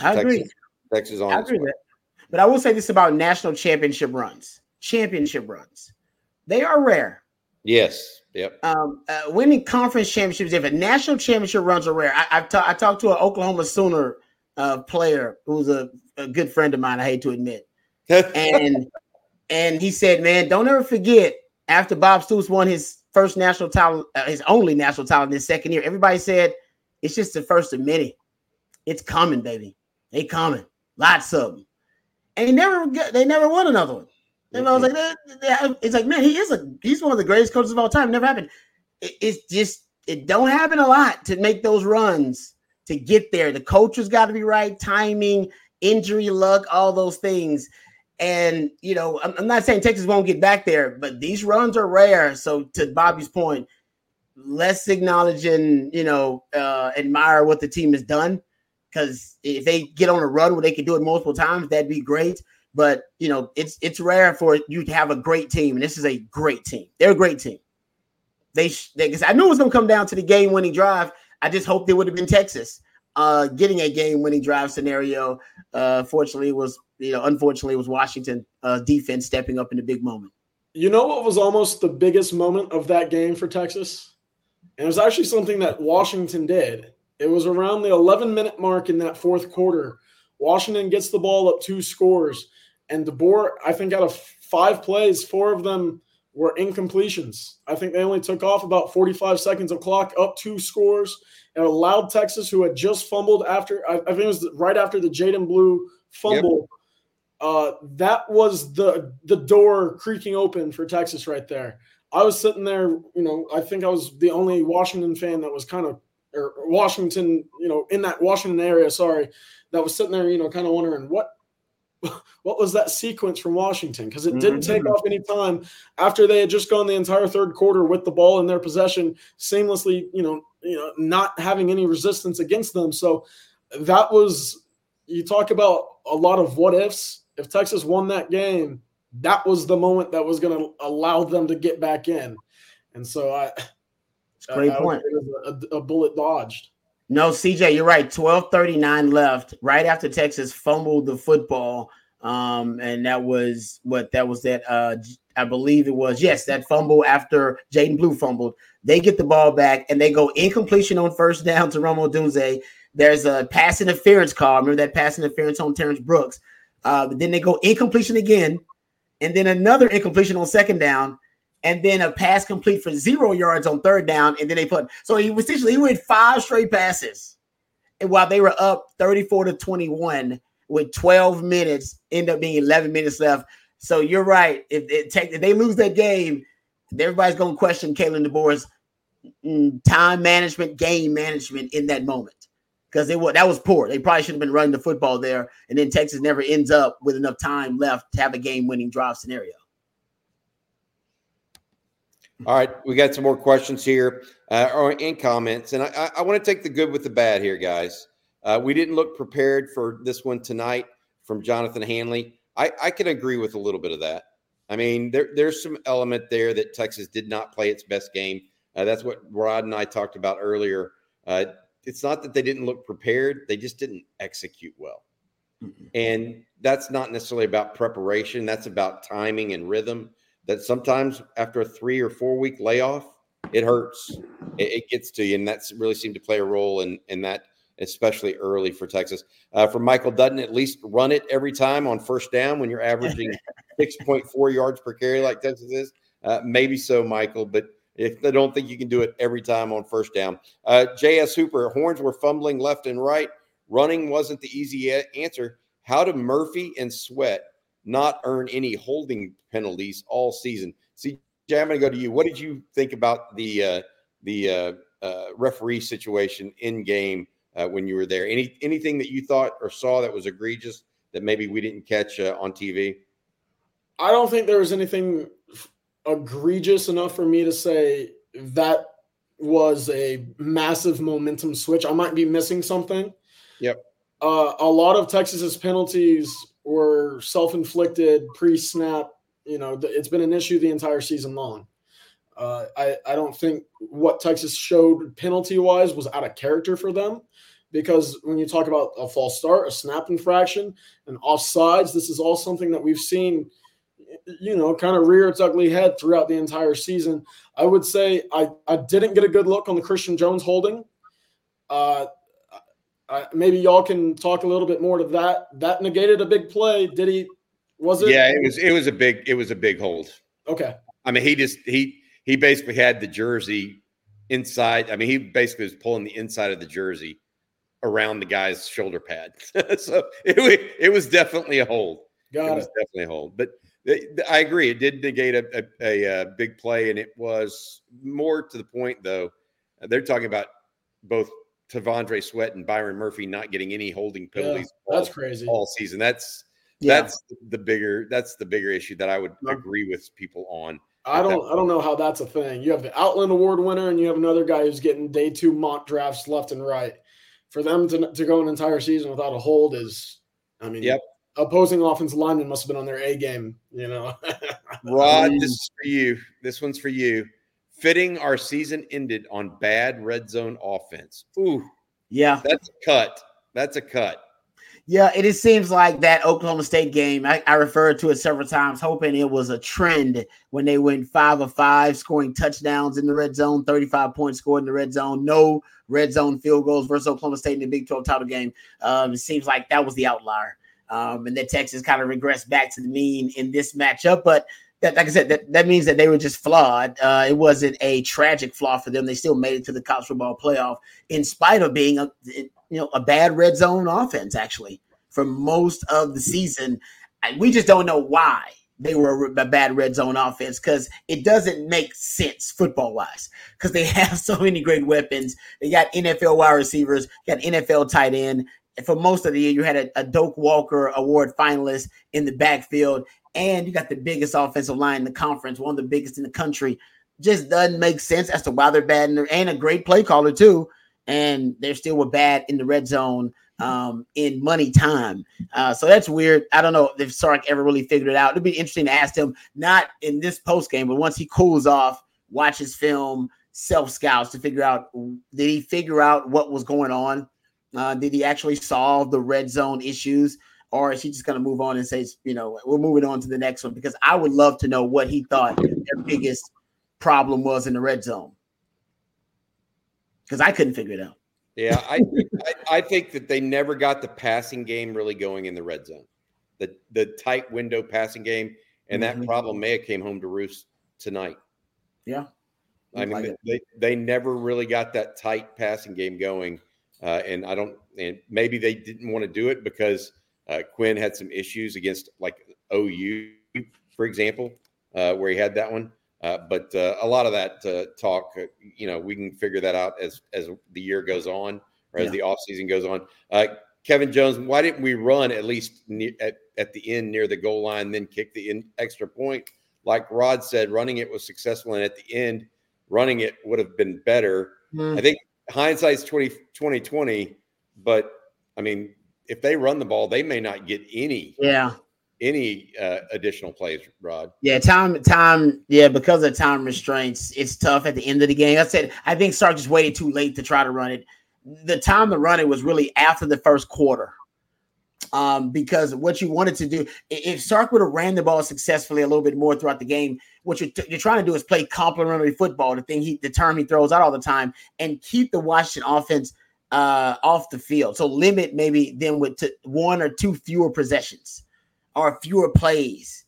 I Texas, agree. Texas on. I agree with But I will say this about national championship runs. Championship runs, they are rare. Yes. Yep. Um, uh, winning conference championships, if a national championship runs are rare. I, have ta- I talked to an Oklahoma Sooner uh, player who's a, a good friend of mine. I hate to admit, <laughs> and and he said, "Man, don't ever forget after Bob Stoops won his first national title, uh, his only national title in his second year. Everybody said it's just the first of many. It's coming, baby. They coming, lots of them, and they never they never won another one. And I was like, it's like, man, he is a he's one of the greatest coaches of all time. Never happened. It, it's just it don't happen a lot to make those runs to get there. The coach has got to be right, timing, injury, luck, all those things. And you know, I'm, I'm not saying Texas won't get back there, but these runs are rare. So to Bobby's point, let's acknowledge and you know uh, admire what the team has done. Because if they get on a run where they can do it multiple times, that'd be great. But you know, it's it's rare for you to have a great team, and this is a great team. They're a great team. They, they I knew it was going to come down to the game-winning drive. I just hoped it would have been Texas uh, getting a game-winning drive scenario. Uh, fortunately, was you know, unfortunately, it was Washington uh, defense stepping up in the big moment. You know what was almost the biggest moment of that game for Texas? And it was actually something that Washington did. It was around the 11 minute mark in that fourth quarter. Washington gets the ball up two scores. And DeBoer, I think out of five plays, four of them were incompletions. I think they only took off about 45 seconds of clock, up two scores, and allowed Texas, who had just fumbled after, I, think it was right after the Jaydon Blue fumble. Yep. Uh, that was the the door creaking open for Texas right there. I was sitting there, you know, I think I was the only Washington fan that was kind of, or Washington, you know, in that Washington area, sorry, that was sitting there, you know, kind of wondering what <laughs> what was that sequence from Washington? Because it didn't take mm-hmm. off any time after they had just gone the entire third quarter with the ball in their possession, seamlessly, you know, you know, not having any resistance against them. So that was you talk about a lot of what ifs. If Texas won that game, that was the moment that was going to allow them to get back in. And so I, great point. A bullet dodged. No, CJ, you're right. 12:39 left, right after Texas fumbled the football. Um, and that was what that was that uh I believe it was yes, that fumble after Jaydon Blue fumbled. They get the ball back and they go incompletion on first down to Rome Odunze. There's a pass interference call. Remember that pass interference on Terrance Brooks. Uh, but then they go incompletion again, and then another incompletion on second down, and then a pass complete for zero yards on third down, and then they put so he essentially he went five straight passes, and while they were up 34 to 21 with 12 minutes, end up being 11 minutes left. So you're right. If, it take, if they lose that game, everybody's going to question Kalen DeBoer's mm, time management, game management in that moment because they that was poor. They probably should have been running the football there, and then Texas never ends up with enough time left to have a game-winning drive scenario. All right, we got some more questions here uh, or in comments, and I, I, want to take the good with the bad here, guys. Uh, we didn't look prepared for this one tonight from Jonathan Hanley. I, I can agree with a little bit of that. I mean, there, there's some element there that Texas did not play its best game. Uh, that's what Rod and I talked about earlier. Uh, it's not that they didn't look prepared; they just didn't execute well. Mm-hmm. And that's not necessarily about preparation. That's about timing and rhythm. That sometimes after a three or four week layoff, it hurts. It, it gets to you, and that's really seemed to play a role in in that especially early for Texas. Uh, for Michael Dutton, at least run it every time on first down when you're averaging <laughs> 6.4 yards per carry like Texas is. Uh, maybe so, Michael, but if they don't think you can do it every time on first down. Uh, J.S. Hooper, horns were fumbling left and right. Running wasn't the easy answer. How do Murphy and Sweat not earn any holding penalties all season? See, I'm going to go to you. What did you think about the uh, the uh, uh, referee situation in game uh, when you were there. Any anything that you thought or saw that was egregious that maybe we didn't catch uh, on TV? I don't think there was anything egregious enough for me to say that was a massive momentum switch. I might be missing something. Yep. Uh, a lot of Texas's penalties were self-inflicted pre-snap. You know, it's been an issue the entire season long. Uh, I, I don't think what Texas showed penalty wise was out of character for them because when you talk about a false start, a snap infraction, and offsides, this is all something that we've seen, you know, kind of rear its ugly head throughout the entire season. I would say I, I didn't get a good look on the Christian Jones holding. Uh, I, maybe y'all can talk a little bit more to that. That negated a big play. Did he? Was it? Yeah, it was. It was a big. It was a big hold. Okay. I mean, he just he he basically had the jersey inside. I mean, he basically was pulling the inside of the jersey around the guy's shoulder pad. <laughs> so it, it was definitely a hold. Got it, it. was definitely a hold. But I agree. It did negate a, a, a, uh, big play, and it was more to the point, though. They're talking about both T'Vondre Sweat and Byron Murphy not getting any holding penalties. Yeah, that's all, crazy all season. That's yeah. that's the bigger that's the bigger issue that I would agree with people on. I don't I don't know how that's a thing. You have the Outland Award winner, and you have another guy who's getting day two mock drafts left and right for them to, to go an entire season without a hold is, I mean, yep. Opposing offensive linemen must have been on their A game, you know. <laughs> Rod, this is for you. This one's for you. Fitting our season ended on bad red zone offense. Ooh, yeah, that's a cut. That's a cut. Yeah, it, it seems like that Oklahoma State game. I, I, referred to it several times, hoping it was a trend when they went five of five, scoring touchdowns in the red zone, 35 points scored in the red zone, no red zone field goals versus Oklahoma State in the Big 12 title game. Um, it seems like that was the outlier. Um, and that Texas kind of regressed back to the mean in this matchup. But that, like I said, that, that means that they were just flawed. Uh, it wasn't a tragic flaw for them. They still made it to the college football playoff in spite of being a, you know, a bad red zone offense actually for most of the season. We just don't know why they were a bad red zone offense because it doesn't make sense football wise because they <laughs> have so many great weapons. They got NFL wide receivers, got NFL tight end. And for most of the year, you had a, a Doak Walker Award finalist in the backfield, and you got the biggest offensive line in the conference, one of the biggest in the country. Just doesn't make sense as to why they're bad, and a great play caller too and they're still were bad in the red zone um, in money time. Uh, so that's weird. I don't know if Sark ever really figured it out. It'd be interesting to ask him, not in this post game, but once he cools off, watches film, self scouts to figure out did he figure out what was going on? Uh, did he actually solve the red zone issues? Or is he just going to move on and say, you know, we're moving on to the next one? Because I would love to know what he thought their biggest problem was in the red zone because I couldn't figure it out. Yeah, I, I, I think that they never got the passing game really going in the red zone, the the tight window passing game, and mm-hmm. that problem may have came home to roost tonight. Yeah, I mean like they they never really got that tight passing game going, uh, and I don't and maybe they didn't want to do it because uh, Quinn had some issues against like OU, for example, uh, where he had that one. Uh, but uh, a lot of that uh, talk, uh, you know, we can figure that out as as the year goes on or as yeah. the off season goes on. Uh, Kevin Jones, why didn't we run at least at, at the end near the goal line, then kick the in, extra point? Like Rod said, running it was successful, and at the end, running it would have been better. Mm. I think hindsight's 20, 2020, but I mean, if they run the ball, they may not get any. Yeah any uh, additional plays, Rod. Yeah, time, time. Yeah, because of time restraints, it's tough at the end of the game. I said I think Sark just waited too late to try to run it. The time to run it was really after the first quarter. Um, because what you wanted to do, if Sark would have ran the ball successfully a little bit more throughout the game, what you're, you're trying to do is play complementary football, the thing he, the term he throws out all the time, and keep the Washington offense uh, off the field. So limit maybe them with one or two fewer possessions or fewer plays.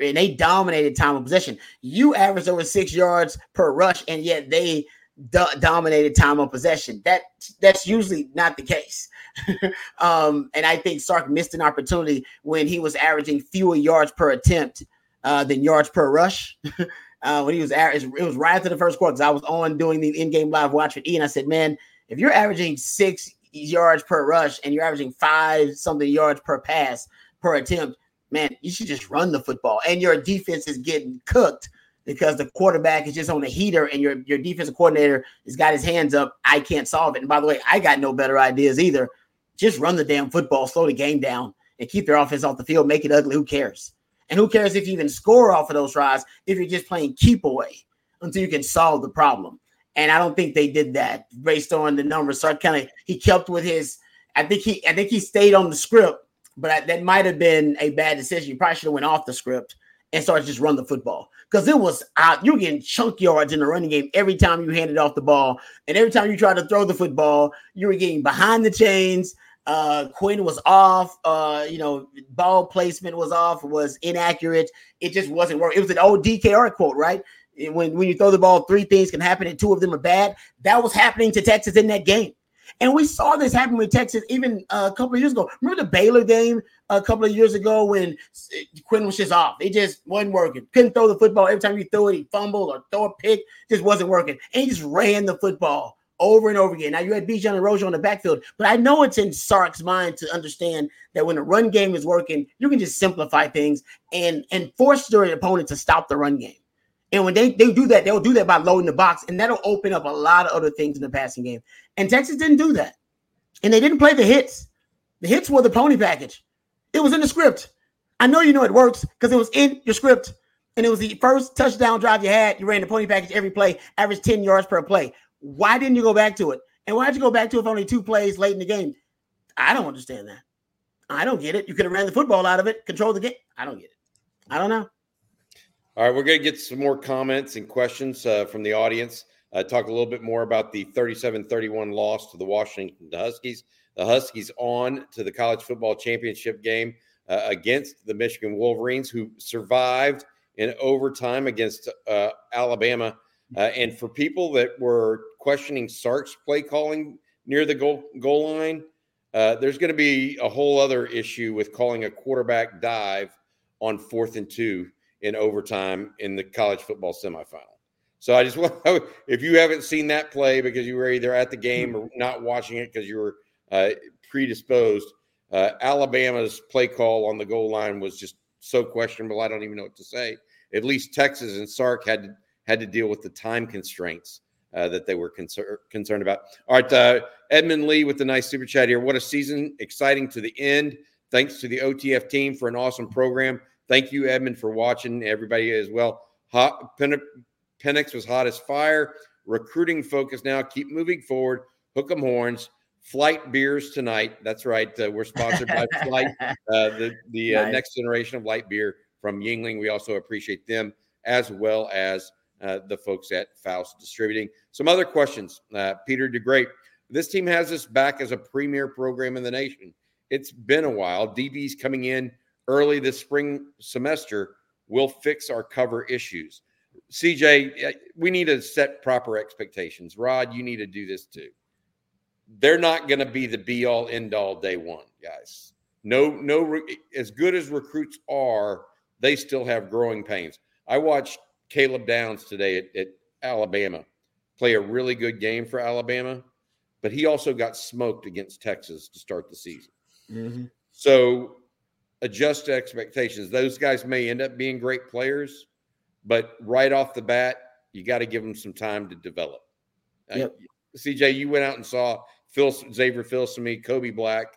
And they dominated time of possession. You averaged over six yards per rush, and yet they do- dominated time of possession. That that's usually not the case. <laughs> um, and I think Sark missed an opportunity when he was averaging fewer yards per attempt uh, than yards per rush. <laughs> uh, when he was it was right after the first quarter because I was on doing the in-game live watch with E, and I said, "Man, if you're averaging six yards per rush and you're averaging five something yards per pass per attempt, man, you should just run the football. And your defense is getting cooked because the quarterback is just on a heater and your, your defensive coordinator has got his hands up. I can't solve it. And by the way, I got no better ideas either. Just run the damn football, slow the game down, and keep their offense off the field, make it ugly. Who cares? And who cares if you even score off of those tries if you're just playing keep away until you can solve the problem. And I don't think they did that based on the numbers. So I kind of he kept with his. I think he I think he stayed on the script but I, that might have been a bad decision. You probably should have went off the script and started just run the football because it was out. You're getting chunk yards in the running game every time you handed off the ball, and every time you tried to throw the football, you were getting behind the chains. Uh, Quinn was off. Uh, you know, ball placement was off. Was inaccurate. It just wasn't working. It was an old DKR quote, right? When when you throw the ball, three things can happen, and two of them are bad. That was happening to Texas in that game. And we saw this happen with Texas even uh, a couple of years ago. Remember the Baylor game a couple of years ago when Quinn was just off? It just wasn't working. Couldn't throw the football. Every time you throw it, he fumbled or throw a pick, just wasn't working. And he just ran the football over and over again. Now you had Bijan and Rojo on the backfield, but I know it's in Sark's mind to understand that when the run game is working, you can just simplify things and and force your opponent to stop the run game. And when they, they do that, they'll do that by loading the box, and that'll open up a lot of other things in the passing game. And Texas didn't do that. And they didn't play the hits. The hits were the pony package. It was in the script. I know you know it works because it was in your script. And it was the first touchdown drive you had. You ran the pony package every play, average 10 yards per play. Why didn't you go back to it? And why did you go back to it only two plays late in the game? I don't understand that. I don't get it. You could have ran the football out of it, control the game. I don't get it. I don't know. All right, we're going to get some more comments and questions uh, from the audience. Uh, talk a little bit more about the 37 31 loss to the Washington Huskies. The Huskies on to the college football championship game uh, against the Michigan Wolverines, who survived in overtime against uh, Alabama. Uh, and for people that were questioning Sark's play calling near the goal, goal line, uh, there's going to be a whole other issue with calling a quarterback dive on fourth and two in overtime in the college football semifinal. So I just <laughs> want if you haven't seen that play because you were either at the game or not watching it because you were uh, predisposed, uh, Alabama's play call on the goal line was just so questionable. I don't even know what to say. At least Texas and Sark had to, had to deal with the time constraints uh, that they were concern, concerned about. All right, uh, Edmund Lee with the nice super chat here. What a season! Exciting to the end. Thanks to the OTF team for an awesome program. Thank you, Edmund, for watching. Everybody as well. Hot Pen- Penix was hot as fire. Recruiting focus now. Keep moving forward. Hook 'em horns. Flight beers tonight. That's right. Uh, we're sponsored by <laughs> Flight, uh, the the uh, nice. next generation of light beer from Yuengling. We also appreciate them as well as uh, the folks at Faust Distributing. Some other questions. Uh, Peter DeGreat. This team has us back as a premier program in the nation. It's been a while. DBs coming in early this spring semester we'll fix our cover issues. CJ, we need to set proper expectations. Rod, you need to do this too. They're not going to be the be all end all day one, guys. No, no, as good as recruits are, they still have growing pains. I watched Caleb Downs today at, at Alabama play a really good game for Alabama, but he also got smoked against Texas to start the season. Mm-hmm. So adjust expectations. Those guys may end up being great players, but right off the bat, you got to give them some time to develop. Uh, yep. Uh, CJ, you went out and saw Phil Xavier Filsaime, Kobe Black,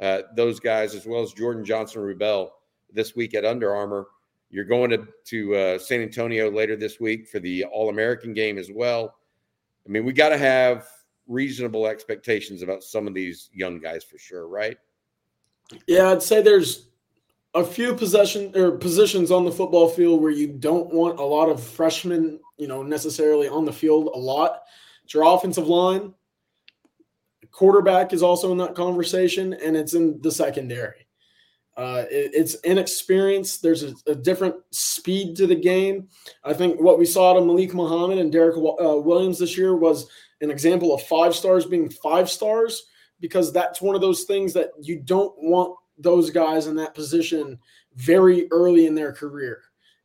uh, those guys, as well as Jordan Johnson Rubel this week at Under Armour. You're going to to uh, San Antonio later this week for the All American game as well. I mean, we got to have reasonable expectations about some of these young guys for sure, right? Yeah, I'd say there's a few possession or positions on the football field where you don't want a lot of freshmen, you know, necessarily on the field a lot. It's your offensive line. Quarterback is also in that conversation, and it's in the secondary. Uh, it, it's inexperience. There's a, a, different speed to the game. I think what we saw to Malik Muhammad and Derrick uh, Williams this year was an example of five stars being five stars because that's one of those things that you don't want those guys in that position very early in their career.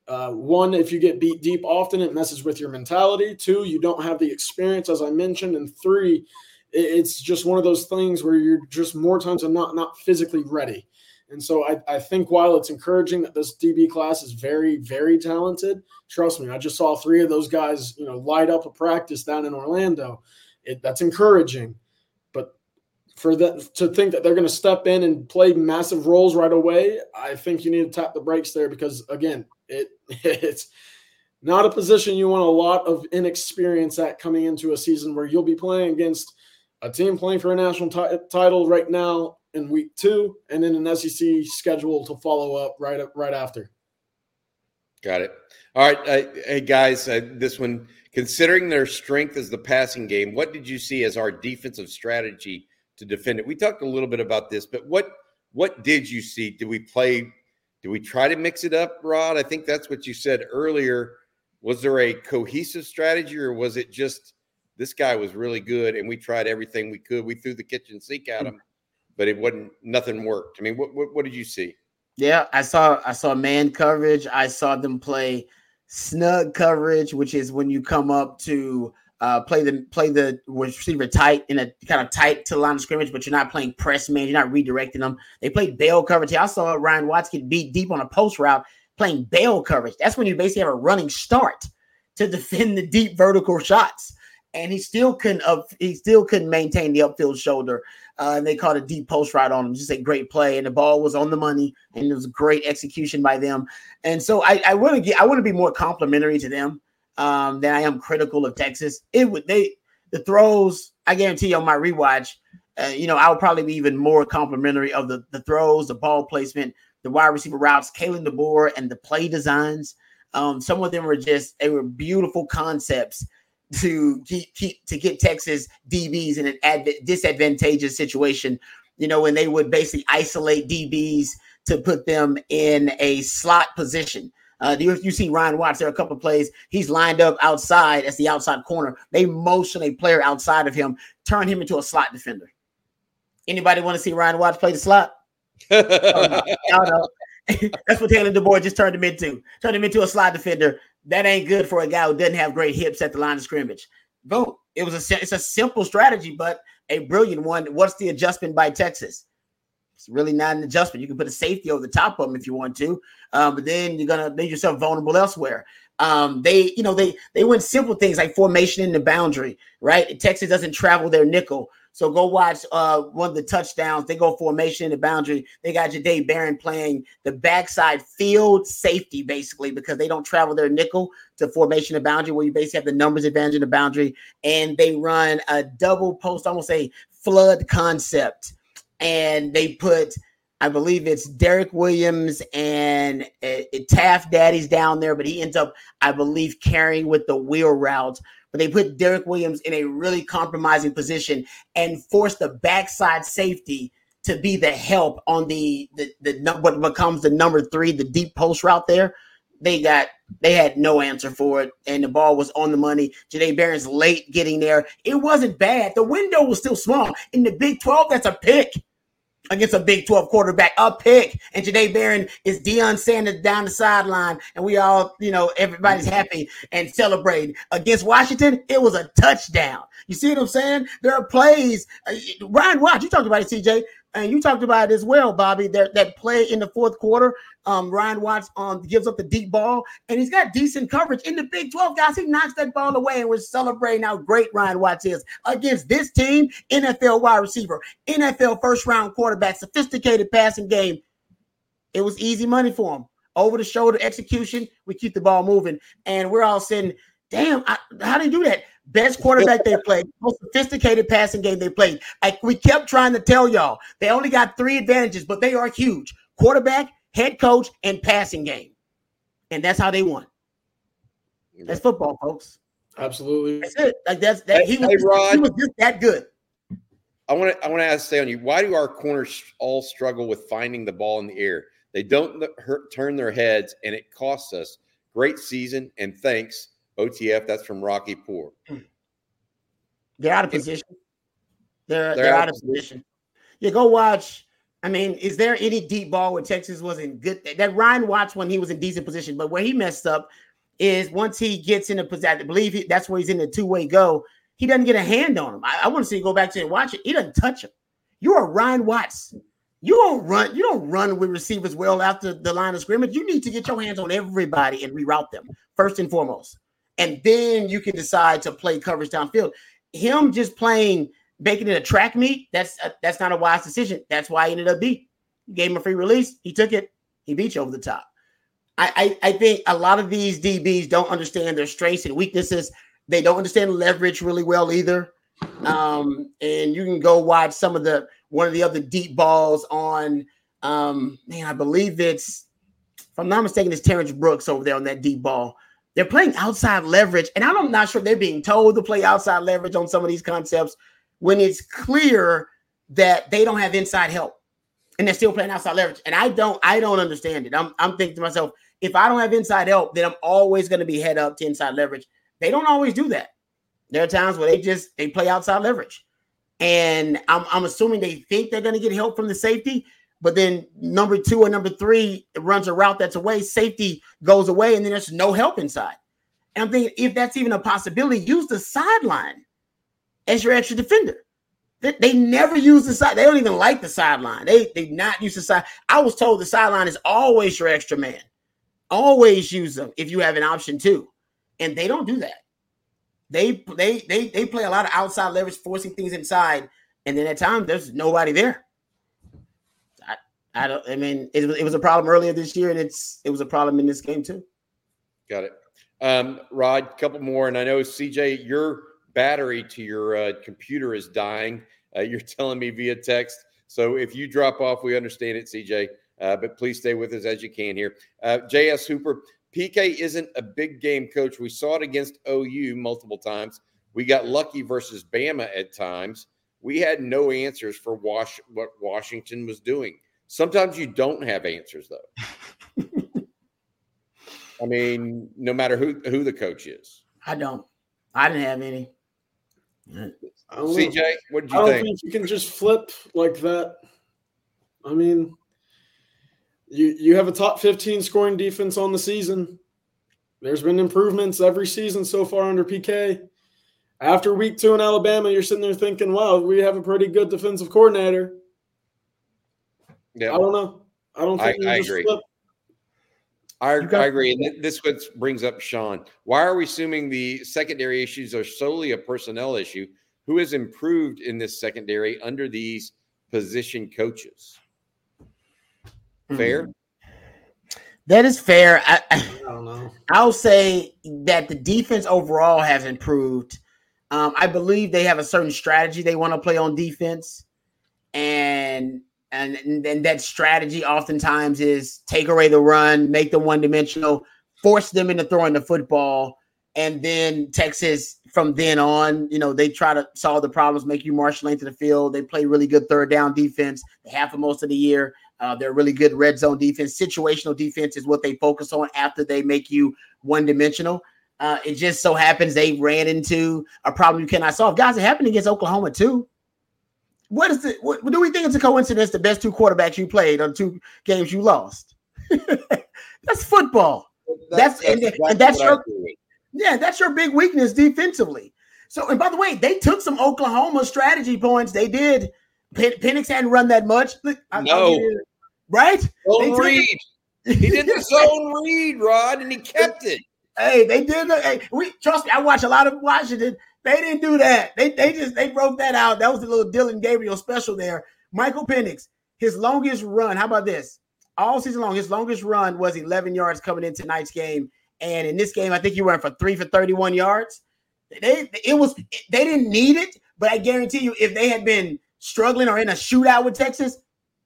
Uh, one, if you get beat deep often, it messes with your mentality. Two, you don't have the experience, as I mentioned. And three, it's just one of those things where you're just more times than not not physically ready. And so I, I think while it's encouraging that this DB class is very, very talented, trust me, I just saw three of those guys, you know, light up a practice down in Orlando. It, that's encouraging for that to think that they're going to step in and play massive roles right away, I think you need to tap the brakes there because again, it <laughs> it's not a position you want a lot of inexperience at coming into a season where you'll be playing against a team playing for a national t- title right now in week two, and then an SEC schedule to follow up right up right after. Got it. All right, uh, hey guys, uh, this one considering their strength as the passing game, what did you see as our defensive strategy? To defend it. We talked a little bit about this, but what what did you see? Did we play? Did we try to mix it up, Rod? I think that's what you said earlier. Was there a cohesive strategy, or was it just this guy was really good and we tried everything we could? We threw the kitchen sink at hmm. him, but it wasn't. Nothing worked. I mean, what what, what did you see? Yeah, I saw I saw man coverage. I saw them play snug coverage, which is when you come up to uh, play the play the receiver tight in a kind of tight to the line of scrimmage, but you're not playing press man. You're not redirecting them. They played bail coverage. I saw Ryan Watts get beat deep on a post route playing bail coverage. That's when you basically have a running start to defend the deep vertical shots, and he still couldn't up. He still couldn't maintain the upfield shoulder. Uh, and they caught a deep post route on him. Just a great play, and the ball was on the money, and it was great execution by them. And so I, I want to get, I want to be more complimentary to them um, than I am critical of Texas. It would they the throws. I guarantee you on my rewatch, uh, you know, I would probably be even more complimentary of the the throws, the ball placement, the wide receiver routes, Kalen DeBoer, and the play designs. Um, some of them were just they were beautiful concepts to keep, keep to get Texas DBs in an adv- disadvantageous situation. You know, when they would basically isolate DBs to put them in a slot position. Uh, you, you see Ryan Watts there a couple of plays. He's lined up outside as the outside corner. They motion a player outside of him, turn him into a slot defender. Anybody want to see Ryan Watts play the slot? <laughs> oh, no. no. <laughs> That's what Taylor DeBoer just turned him into. Turned him into a slot defender. That ain't good for a guy who doesn't have great hips at the line of scrimmage. Vote. It was a it's a simple strategy, but a brilliant one. What's the adjustment by Texas? It's really not an adjustment. You can put a safety over the top of them if you want to, um, but then you're gonna make yourself vulnerable elsewhere. Um, they, you know, they they went simple things like formation in the boundary, right? Texas doesn't travel their nickel, so go watch uh, one of the touchdowns. They go formation in the boundary. They got Jahdae Barron playing the backside field safety basically because they don't travel their nickel to formation the boundary where you basically have the numbers advantage in the boundary, and they run a double post, almost a flood concept and they put I believe it's Derrick Williams and uh, Taaffe Daddy's down there, but he ends up, I believe, carrying with the wheel route. but they put Derrick Williams in a really compromising position and forced the backside safety to be the help on the the, the what becomes the number three, the deep post route there. They got they had no answer for it, and the ball was on the money. Jahdae Barron's late getting there. It wasn't bad. The window was still small. In the Big 12, that's a pick against a Big 12 quarterback, a pick. And today, Barron is Deion Sanders down the sideline, and we all, you know, everybody's happy and celebrating. Against Washington, it was a touchdown. You see what I'm saying? There are plays. Uh, Ryan Watts, you talked about it, CJ and you talked about it as well, Bobby. That that play in the fourth quarter, um, Ryan Watts um gives up the deep ball, and he's got decent coverage in the Big Twelve. Guys, he knocks that ball away, and we're celebrating how great Ryan Watts is against this team. NFL wide receiver, NFL first round quarterback, sophisticated passing game. It was easy money for him. Over the shoulder execution, we keep the ball moving, and we're all saying, "Damn, I, how do you do that?" Best quarterback they played, most sophisticated passing game they played. Like we kept trying to tell y'all, they only got three advantages, but they are huge: quarterback, head coach, and passing game. And that's how they won. That's football, folks. Absolutely. That's it. Like that's that. He was, hey, Rod, he was just that good. I want to. I want to ask stay on you. Why do our corners all struggle with finding the ball in the air? They don't uh, turn their heads, and it costs us. Great season, and thanks. OTF, that's from Rocky Poor. <clears throat> They're out of position. They're, they're, they're out, out, of position. position. Yeah, go watch. I mean, is there any deep ball where Texas wasn't good? That Ryan Watts when he was in decent position, but where he messed up is once he gets in a position, I believe he, that's where he's in the two way go. He doesn't get a hand on him. I, I want to see you go back to it and watch it. He doesn't touch him. You are Ryan Watts. You don't run. You don't run with receivers well after the line of scrimmage. You need to get your hands on everybody and reroute them first and foremost and then you can decide to play coverage downfield. Him just playing, making it a track meet, that's a, that's not a wise decision. That's why he ended up beat. gave him a free release. He took it. He beat you over the top. I, I, I think a lot of these DBs don't understand their strengths and weaknesses. They don't understand leverage really well either. Um, and you can go watch some of the one of the other deep balls on um, man, I believe it's if I'm not mistaken, it's Terrance Brooks over there on that deep ball. They're playing outside leverage, and I'm not sure they're being told to play outside leverage on some of these concepts when it's clear that they don't have inside help and they're still playing outside leverage. And I don't, I don't understand it. I'm, I'm thinking to myself, if I don't have inside help, then I'm always going to be head up to inside leverage. They don't always do that. There are times where they just they play outside leverage, and I'm, I'm assuming they think they're going to get help from the safety, but then number two or number three runs a route that's away, safety goes away, and then there's no help inside. And I'm thinking if that's even a possibility, use the sideline as your extra defender. They, they never use the side. They don't even like the sideline. They they not use the side. I was told the sideline is always your extra man. Always use them if you have an option too, and they don't do that. They they they they play a lot of outside leverage, forcing things inside, and then at times there's nobody there. I don't. I mean, it, it was a problem earlier this year, and it's it was a problem in this game too. Got it, um, Rod. Couple more, and I know CJ, your battery to your uh, computer is dying. Uh, you're <laughs> telling me via text. So if you drop off, we understand it, CJ. Uh, but please stay with us as you can here. Uh, JS Hooper, PK isn't a big game coach. We saw it against OU multiple times. We got lucky versus Bama at times. We had no answers for Wash what Washington was doing. Sometimes you don't have answers though. <laughs> I mean, no matter who who the coach is. I don't. I didn't have any. CJ, what did you I don't think? think you can just flip like that. I mean, you you have a top 15 scoring defense on the season. There's been improvements every season so far under PK. After week two in Alabama, you're sitting there thinking, wow, we have a pretty good defensive coordinator. Yeah, I don't know. I don't think I, I agree. I, got, I, agree. And this what brings up Sean. Why are we assuming the secondary issues are solely a personnel issue? Who has improved in this secondary under these position coaches? Fair. That is fair. I, I, don't know. I'll say that the defense overall has improved. Um, I believe they have a certain strategy they want to play on defense, and and that strategy oftentimes is take away the run, make them one dimensional, force them into throwing the football, And then Texas, from then on, you know, they try to solve the problems, make you marshal into the field. They play really good third down defense. Have for most of the year. Uh, they're really good red zone defense. Situational defense is what they focus on after they make you one dimensional. Uh, it just so happens they ran into a problem you cannot solve. Guys, it happened against Oklahoma too. What is it? What, do we think it's a coincidence? The best two quarterbacks you played on two games you lost. <laughs> that's football. That's, that's, and, and that's your yeah, that's your big weakness defensively. So, and by the way, they took some Oklahoma strategy points. They did. Penix hadn't run that much. Look, no, right? Zone read. <laughs> he did the zone read, Rod, and he kept it. Hey, they did. The, hey, we trust me. I watch a lot of Washington. They didn't do that. They they just they broke that out. That was a little Dillon Gabriel special there. Michael Penix, his longest run. How about this? All season long, his longest run was 11 yards coming in tonight's game. And in this game, I think he ran for three for 31 yards. They it was they didn't need it, but I guarantee you, if they had been struggling or in a shootout with Texas,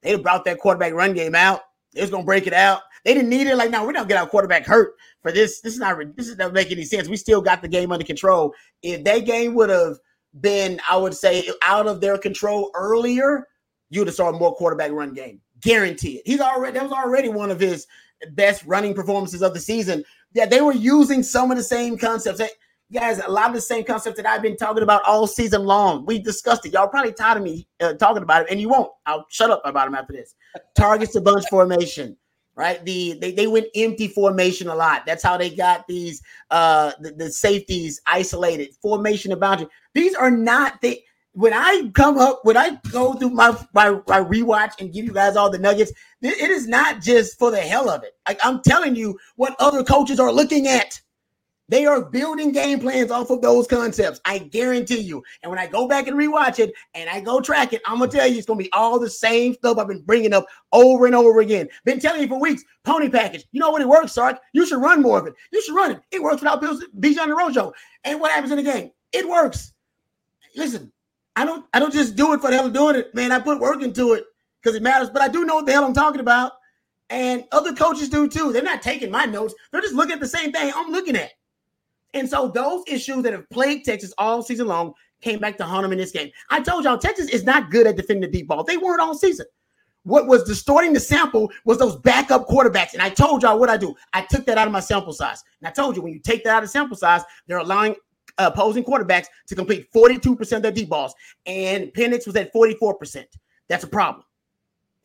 they'd brought that quarterback run game out. They was gonna break it out. They didn't need it. Like, now we're not get our quarterback hurt for this. This is not this is not make any sense. We still got the game under control. If that game would have been, I would say, out of their control earlier, you'd have saw more quarterback run game. Guarantee it. He's already that was already one of his best running performances of the season. Yeah, they were using some of the same concepts. Guys, a lot of the same concepts that I've been talking about all season long. We discussed it. Y'all probably tired of me uh, talking about it, and you won't. I'll shut up about them after this. Targets to bunch formation right? The they, they went empty formation a lot. That's how they got these uh the, the safeties isolated, formation and boundary. These are not the when I come up, when I go through my, my my rewatch and give you guys all the nuggets, it is not just for the hell of it. Like I'm telling you what other coaches are looking at. They are building game plans off of those concepts. I guarantee you. And when I go back and rewatch it and I go track it, I'm gonna tell you it's gonna be all the same stuff I've been bringing up over and over again. Been telling you for weeks. Pony package. You know what? It works, Sark. You should run more of it. You should run it. It works without Bijan and Rojo. And what happens in the game? It works. Listen, I don't. I don't just do it for the hell of doing it, man. I put work into it because it matters. But I do know what the hell I'm talking about. And other coaches do too. They're not taking my notes. They're just looking at the same thing I'm looking at. And so those issues that have plagued Texas all season long came back to haunt them in this game. I told y'all Texas is not good at defending the deep ball. They weren't all season. What was distorting the sample was those backup quarterbacks. And I told y'all what I do. I took that out of my sample size. And I told you when you take that out of sample size, they're allowing uh, opposing quarterbacks to complete 42% of their deep balls. And Penix was at 44%. That's a problem.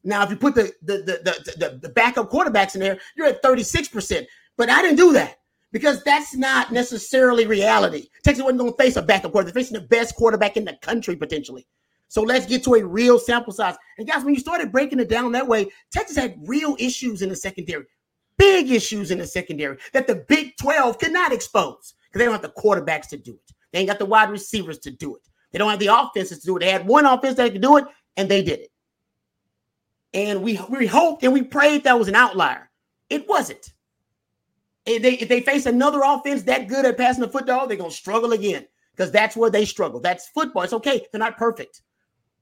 Now, if you put the, the the the the backup quarterbacks in there, you're at 36%. But I didn't do that because that's not necessarily reality. Texas wasn't going to face a backup quarterback. They're facing the best quarterback in the country potentially. So let's get to a real sample size. And guys, when you started breaking it down that way, Texas had real issues in the secondary, big issues in the secondary that the Big 12 could not expose because they don't have the quarterbacks to do it. They ain't got the wide receivers to do it. They don't have the offenses to do it. They had one offense that could do it, and they did it. And we we hoped and we prayed that was an outlier. It wasn't. If they if they face another offense that good at passing the football, they're gonna struggle again because that's where they struggle. That's football. It's okay. They're not perfect.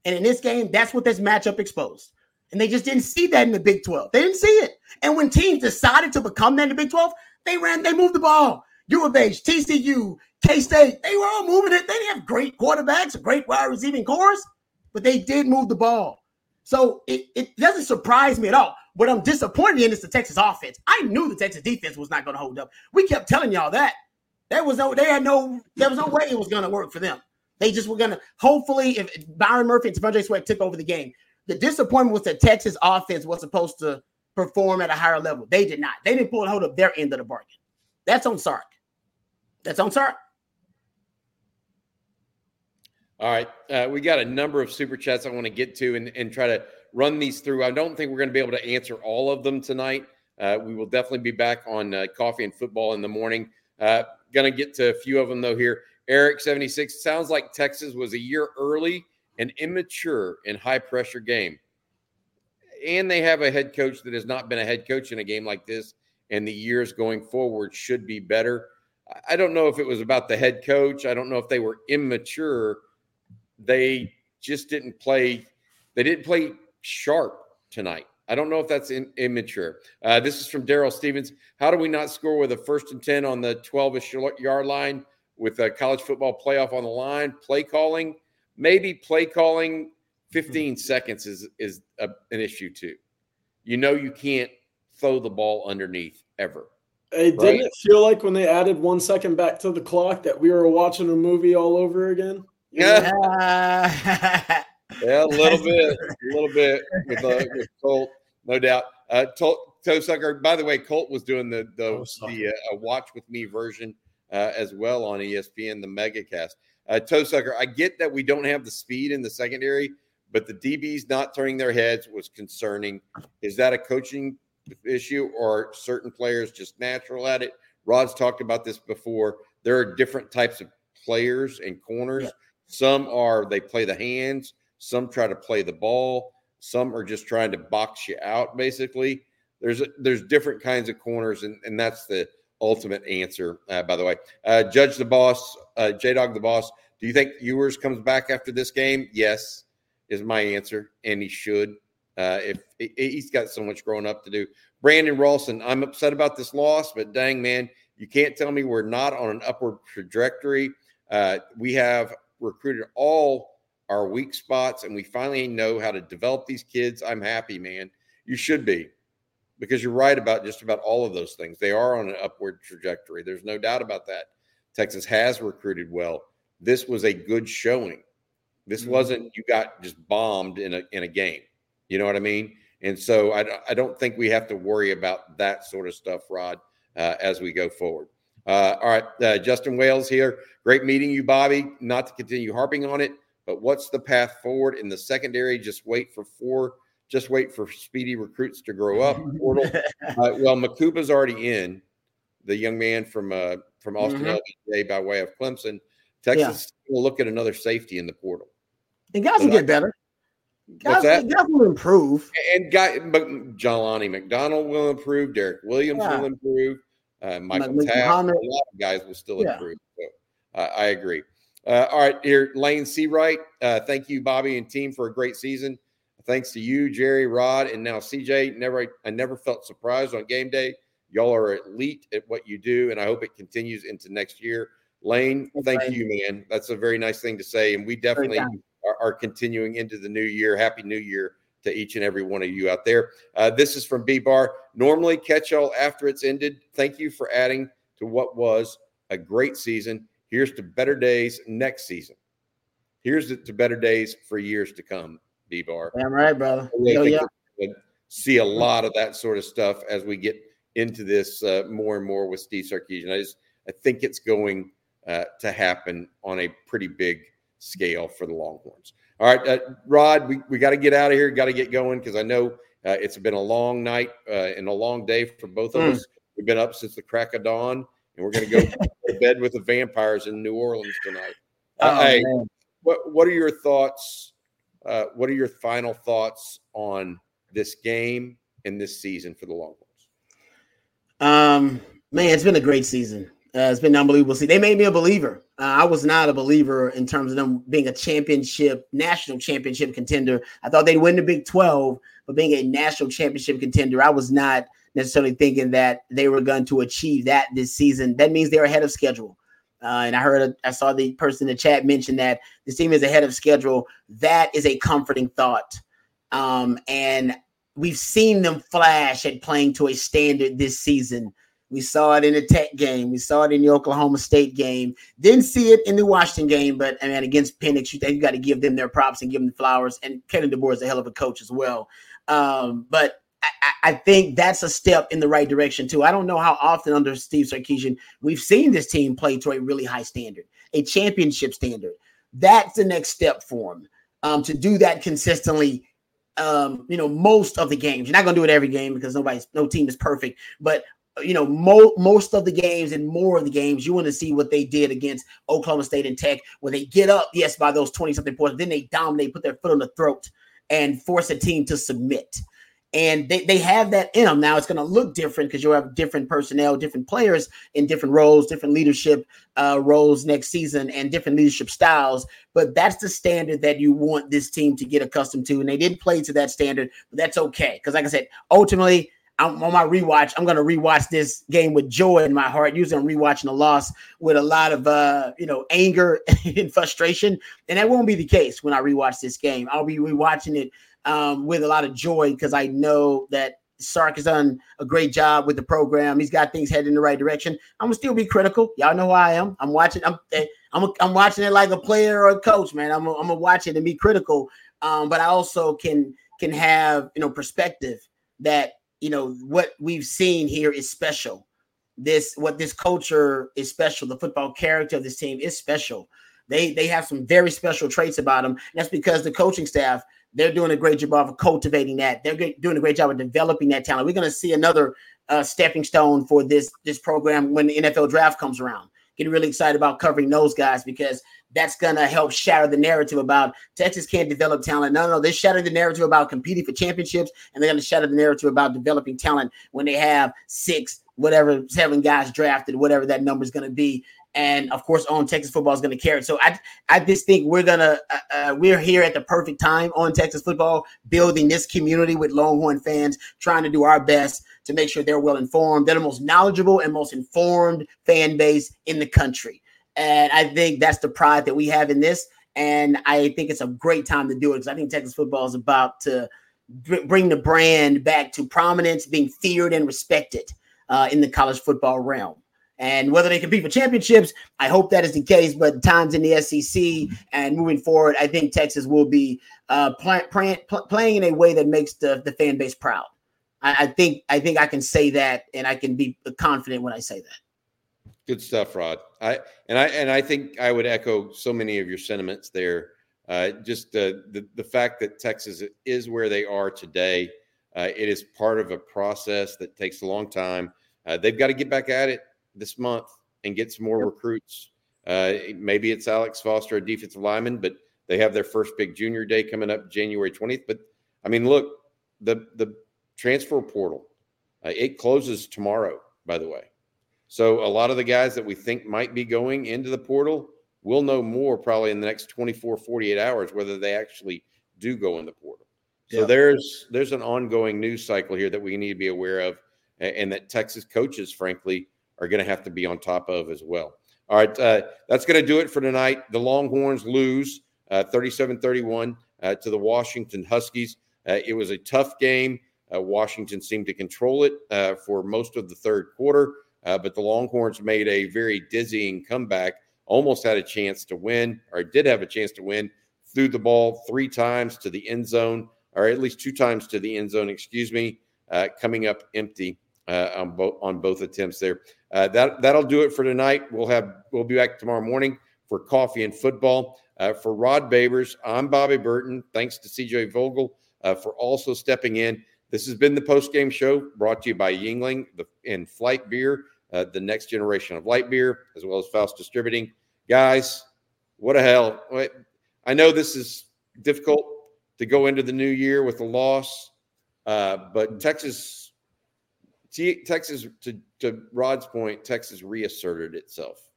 And in this game, that's what this matchup exposed. And they just didn't see that in the Big 12. They didn't see it. And when teams decided to become that in the Big 12, they ran, they moved the ball. U of H, TCU, K State, they were all moving it. They didn't have great quarterbacks, great wide receiving cores, but they did move the ball. So it, it doesn't surprise me at all. What I'm disappointed in is the Texas offense. I knew the Texas defense was not going to hold up. We kept telling y'all that. There was no, they had no, there was no way it was going to work for them. They just were going to, hopefully, if Byron Murphy and T'Vondre Sweat took over the game, the disappointment was that Texas offense was supposed to perform at a higher level. They did not. They didn't pull hold of their end of the bargain. That's on Sark. That's on Sark. All right. Uh, we got a number of super chats I want to get to and, and try to run these through. I don't think we're going to be able to answer all of them tonight. Uh, we will definitely be back on uh, coffee and football in the morning. Uh, going to get to a few of them though here. Eric 76 sounds like Texas was a year early and immature in high pressure game. And they have a head coach that has not been a head coach in a game like this. And the years going forward should be better. I don't know if it was about the head coach. I don't know if they were immature. They just didn't play. They didn't play sharp tonight. I don't know if that's in, immature. Uh, this is from Daryl Stevens. How do we not score with a first and 10 on the 12 ish yard line with a college football playoff on the line? Play calling, maybe play calling 15 seconds is, is a, an issue too. You know, you can't throw the ball underneath ever. Hey, didn't it feel like when they added one second back to the clock that we were watching a movie all over again? <laughs> Yeah, <laughs> yeah, a little <laughs> bit, a little bit with, uh, with Colt, no doubt. Uh, Toe Sucker. By the way, Colt was doing the the, the uh, Watch with Me version uh, as well on ESPN, the MegaCast. Uh, Toe Sucker. I get that we don't have the speed in the secondary, but the DBs not turning their heads was concerning. Is that a coaching issue or certain players just natural at it? Rod's talked about this before. There are different types of players and corners. Yeah. Some are they play the hands, some try to play the ball, some are just trying to box you out basically. There's there's different kinds of corners and, and that's the ultimate answer uh, by the way. Uh, Judge the boss, uh, J Dog the boss, do you think Ewers comes back after this game? Yes, is my answer, and he should. Uh, if he's got so much growing up to do. Brandon Ralston, I'm upset about this loss, but dang man, you can't tell me we're not on an upward trajectory. Uh, we have recruited all our weak spots, and we finally know how to develop these kids. I'm happy, man. You should be, because you're right about just about all of those things. They are on an upward trajectory. There's no doubt about that. Texas has recruited well. This was a good showing. This mm-hmm. wasn't you got just bombed in a in a game. You know what I mean? And so I, I don't think we have to worry about that sort of stuff, Rod, uh, as we go forward. Uh, all right, uh, Justin Wales here. Great meeting you, Bobby. Not to continue harping on it, but what's the path forward in the secondary? Just wait for four. Just wait for speedy recruits to grow up. <laughs> Portal. Uh, well, Mukuba's already in. The young man from uh, from Austin mm-hmm. by way of Clemson. Texas yeah. will look at another safety in the portal. And guys will get better. Guys, guys will improve. And guy, but Jelani McDonald will improve. Derrick Williams yeah. will improve. Uh, Michael Taaffe, a lot of guys will still yeah. improve. So uh, I agree. Uh, all right, here, Lane Seawright. Uh, thank you, Bobby and team, for a great season. Thanks to you, Jerry, Rod, and now CJ. Never, I never felt surprised on game day. Y'all are elite at what you do, and I hope it continues into next year. Lane, thank you, man. That's a very nice thing to say, and we definitely are, are, continuing into the new year. Happy New Year to each and every one of you out there. Uh, this is from B Bar. Normally, catch y'all after it's ended. Thank you for adding to what was a great season. Here's to better days next season. Here's to better days for years to come. B Bar. Damn right, brother. Really yeah. See a lot of that sort of stuff as we get into this uh, more and more with Steve Sarkisian. I just I think it's going uh, to happen on a pretty big scale for the Longhorns. All right, uh, Rod, we, we got to get out of here, got to get going because I know uh, it's been a long night uh, and a long day for both of mm. us. We've been up since the crack of dawn, and we're going to go <laughs> to bed with the vampires in New Orleans tonight. Oh, hey, what what are your thoughts? Uh, what are your final thoughts on this game and this season for the Longhorns? Um, man, it's been a great season. Uh, it's been unbelievable. See, they made me a believer. Uh, I was not a believer in terms of them being a championship, national championship contender. I thought they'd win the Big 12, but being a national championship contender, I was not necessarily thinking that they were going to achieve that this season. That means they're ahead of schedule. Uh, and I heard, I saw the person in the chat mention that this team is ahead of schedule. That is a comforting thought. Um, and we've seen them flash at playing to a standard this season we saw it in the Tech game. We saw it in the Oklahoma State game. Didn't see it in the Washington game, but I mean, against Penix, you you got to give them their props and give them the flowers. And Kalen DeBoer is a hell of a coach as well. Um, but I, think that's a step in the right direction too. I don't know how often under Steve Sarkisian we've seen this team play to a really high standard, a championship standard. That's the next step for them um, to do that consistently um, you know, most of the games. You're not going to do it every game because nobody's no team is perfect, but you know, mo- most of the games and more of the games, you want to see what they did against Oklahoma State and Tech, when they get up, yes, by those 20 something points, then they dominate, put their foot on the throat, and force a team to submit. And they, they have that in them. Now it's going to look different because you'll have different personnel, different players in different roles, different leadership uh, roles next season, and different leadership styles. But that's the standard that you want this team to get accustomed to. And they didn't play to that standard, but that's okay. Because, like I said, ultimately, I'm on my rewatch. I'm going to rewatch this game with joy in my heart. Usually, I'm rewatching a loss with a lot of uh, you know anger <laughs> and frustration, and that won't be the case when I rewatch this game. I'll be rewatching it um, with a lot of joy because I know that Sark has done a great job with the program. He's got things headed in the right direction. I'm gonna still be critical. Y'all know who I am. I'm watching. I'm eh, I'm, I'm watching it like a player or a coach, man. I'm I'm gonna watch it and be critical. Um, but I also can can have you know perspective that you know what we've seen here is special. This what this culture is special. The football character of this team is special. They they have some very special traits about them. that's because the coaching staff they're doing a great job of cultivating that. They're doing a great job of developing that talent. We're going to see another uh, stepping stone for this this program when the NFL draft comes around. Getting really excited about covering those guys because that's going to help shatter the narrative about Texas can't develop talent. No, no, they shatter the narrative about competing for championships, and they're going to shatter the narrative about developing talent when they have six, whatever, seven guys drafted, whatever that number is going to be and of course on Texas football is going to carry. So I I just think we're gonna uh, uh, we're here at the perfect time on Texas football, building this community with Longhorn fans, trying to do our best to make sure they're well informed. They're the most knowledgeable and most informed fan base in the country, and I think that's the pride that we have in this. And I think it's a great time to do it because I think Texas football is about to bring the brand back to prominence, being feared and respected uh, in the college football realm. And whether they compete for championships, I hope that is the case. But times in the SEC and moving forward, I think Texas will be uh, play, play, playing in a way that makes the, the fan base proud. I, I, think I think I can say that, and I can be confident when I say that. Good stuff, Rod. I and I and I think I would echo so many of your sentiments there. Uh, just the, the the fact that Texas is where they are today. Uh, it is part of a process that takes a long time. Uh, they've got to get back at it this month and get some more yep. recruits. Uh, maybe it's Alex Foster, a defensive lineman, but they have their first big junior day coming up January 20th. But I mean, look, the the transfer portal uh, it closes tomorrow, by the way. So a lot of the guys that we think might be going into the portal, we'll know more probably in the next 24, 48 hours whether they actually do go in the portal. So yeah. there's there's an ongoing news cycle here that we need to be aware of, and that Texas coaches, frankly, are going to have to be on top of as well. All right, uh, that's going to do it for tonight. The Longhorns lose uh, 37 uh, 31 uh, to the Washington Huskies. Uh, it was a tough game. Uh, Washington seemed to control it for most of the third quarter, but the Longhorns made a very dizzying comeback, almost had a chance to win, or did have a chance to win, threw the ball three times to the end zone, or at least two times to the end zone, excuse me, coming up empty on, both on both attempts there. Uh, that that'll do it for tonight. We'll have we'll be back tomorrow morning for coffee and football. Uh, for Rod Babers, I'm Bobby Burton. Thanks to CJ Vogel uh, for also stepping in. This has been the post game show brought to you by Yuengling the, and Flight Beer, uh, the next generation of light beer, as well as Faust Distributing. Guys, what a hell! I know this is difficult to go into the new year with a loss, uh, but Texas Texas, to, to Rod's point, Texas reasserted itself.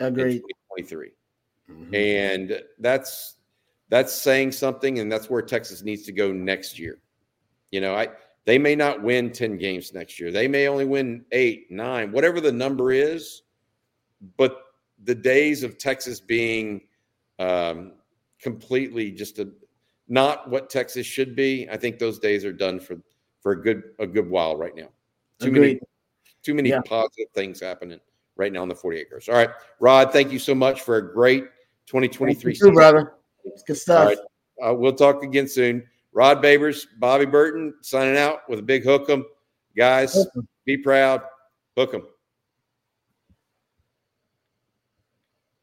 Agreed. 2023, mm-hmm. and that's that's saying something, and that's where Texas needs to go next year. You know, I they may not win 10 games next year. They may only win eight, nine, whatever the number is. But the days of Texas being um, completely just a not what Texas should be, I think those days are done for for a good a good while right now. Too Agreed. many, too many yeah. positive things happening right now on the 40 acres. All right, Rod, thank you so much for a great 2023 season. brother. It's good stuff. All right, uh, we'll talk again soon. Rod Babers, Bobby Burton signing out with a big hook 'em. Guys, be proud. Hook 'em.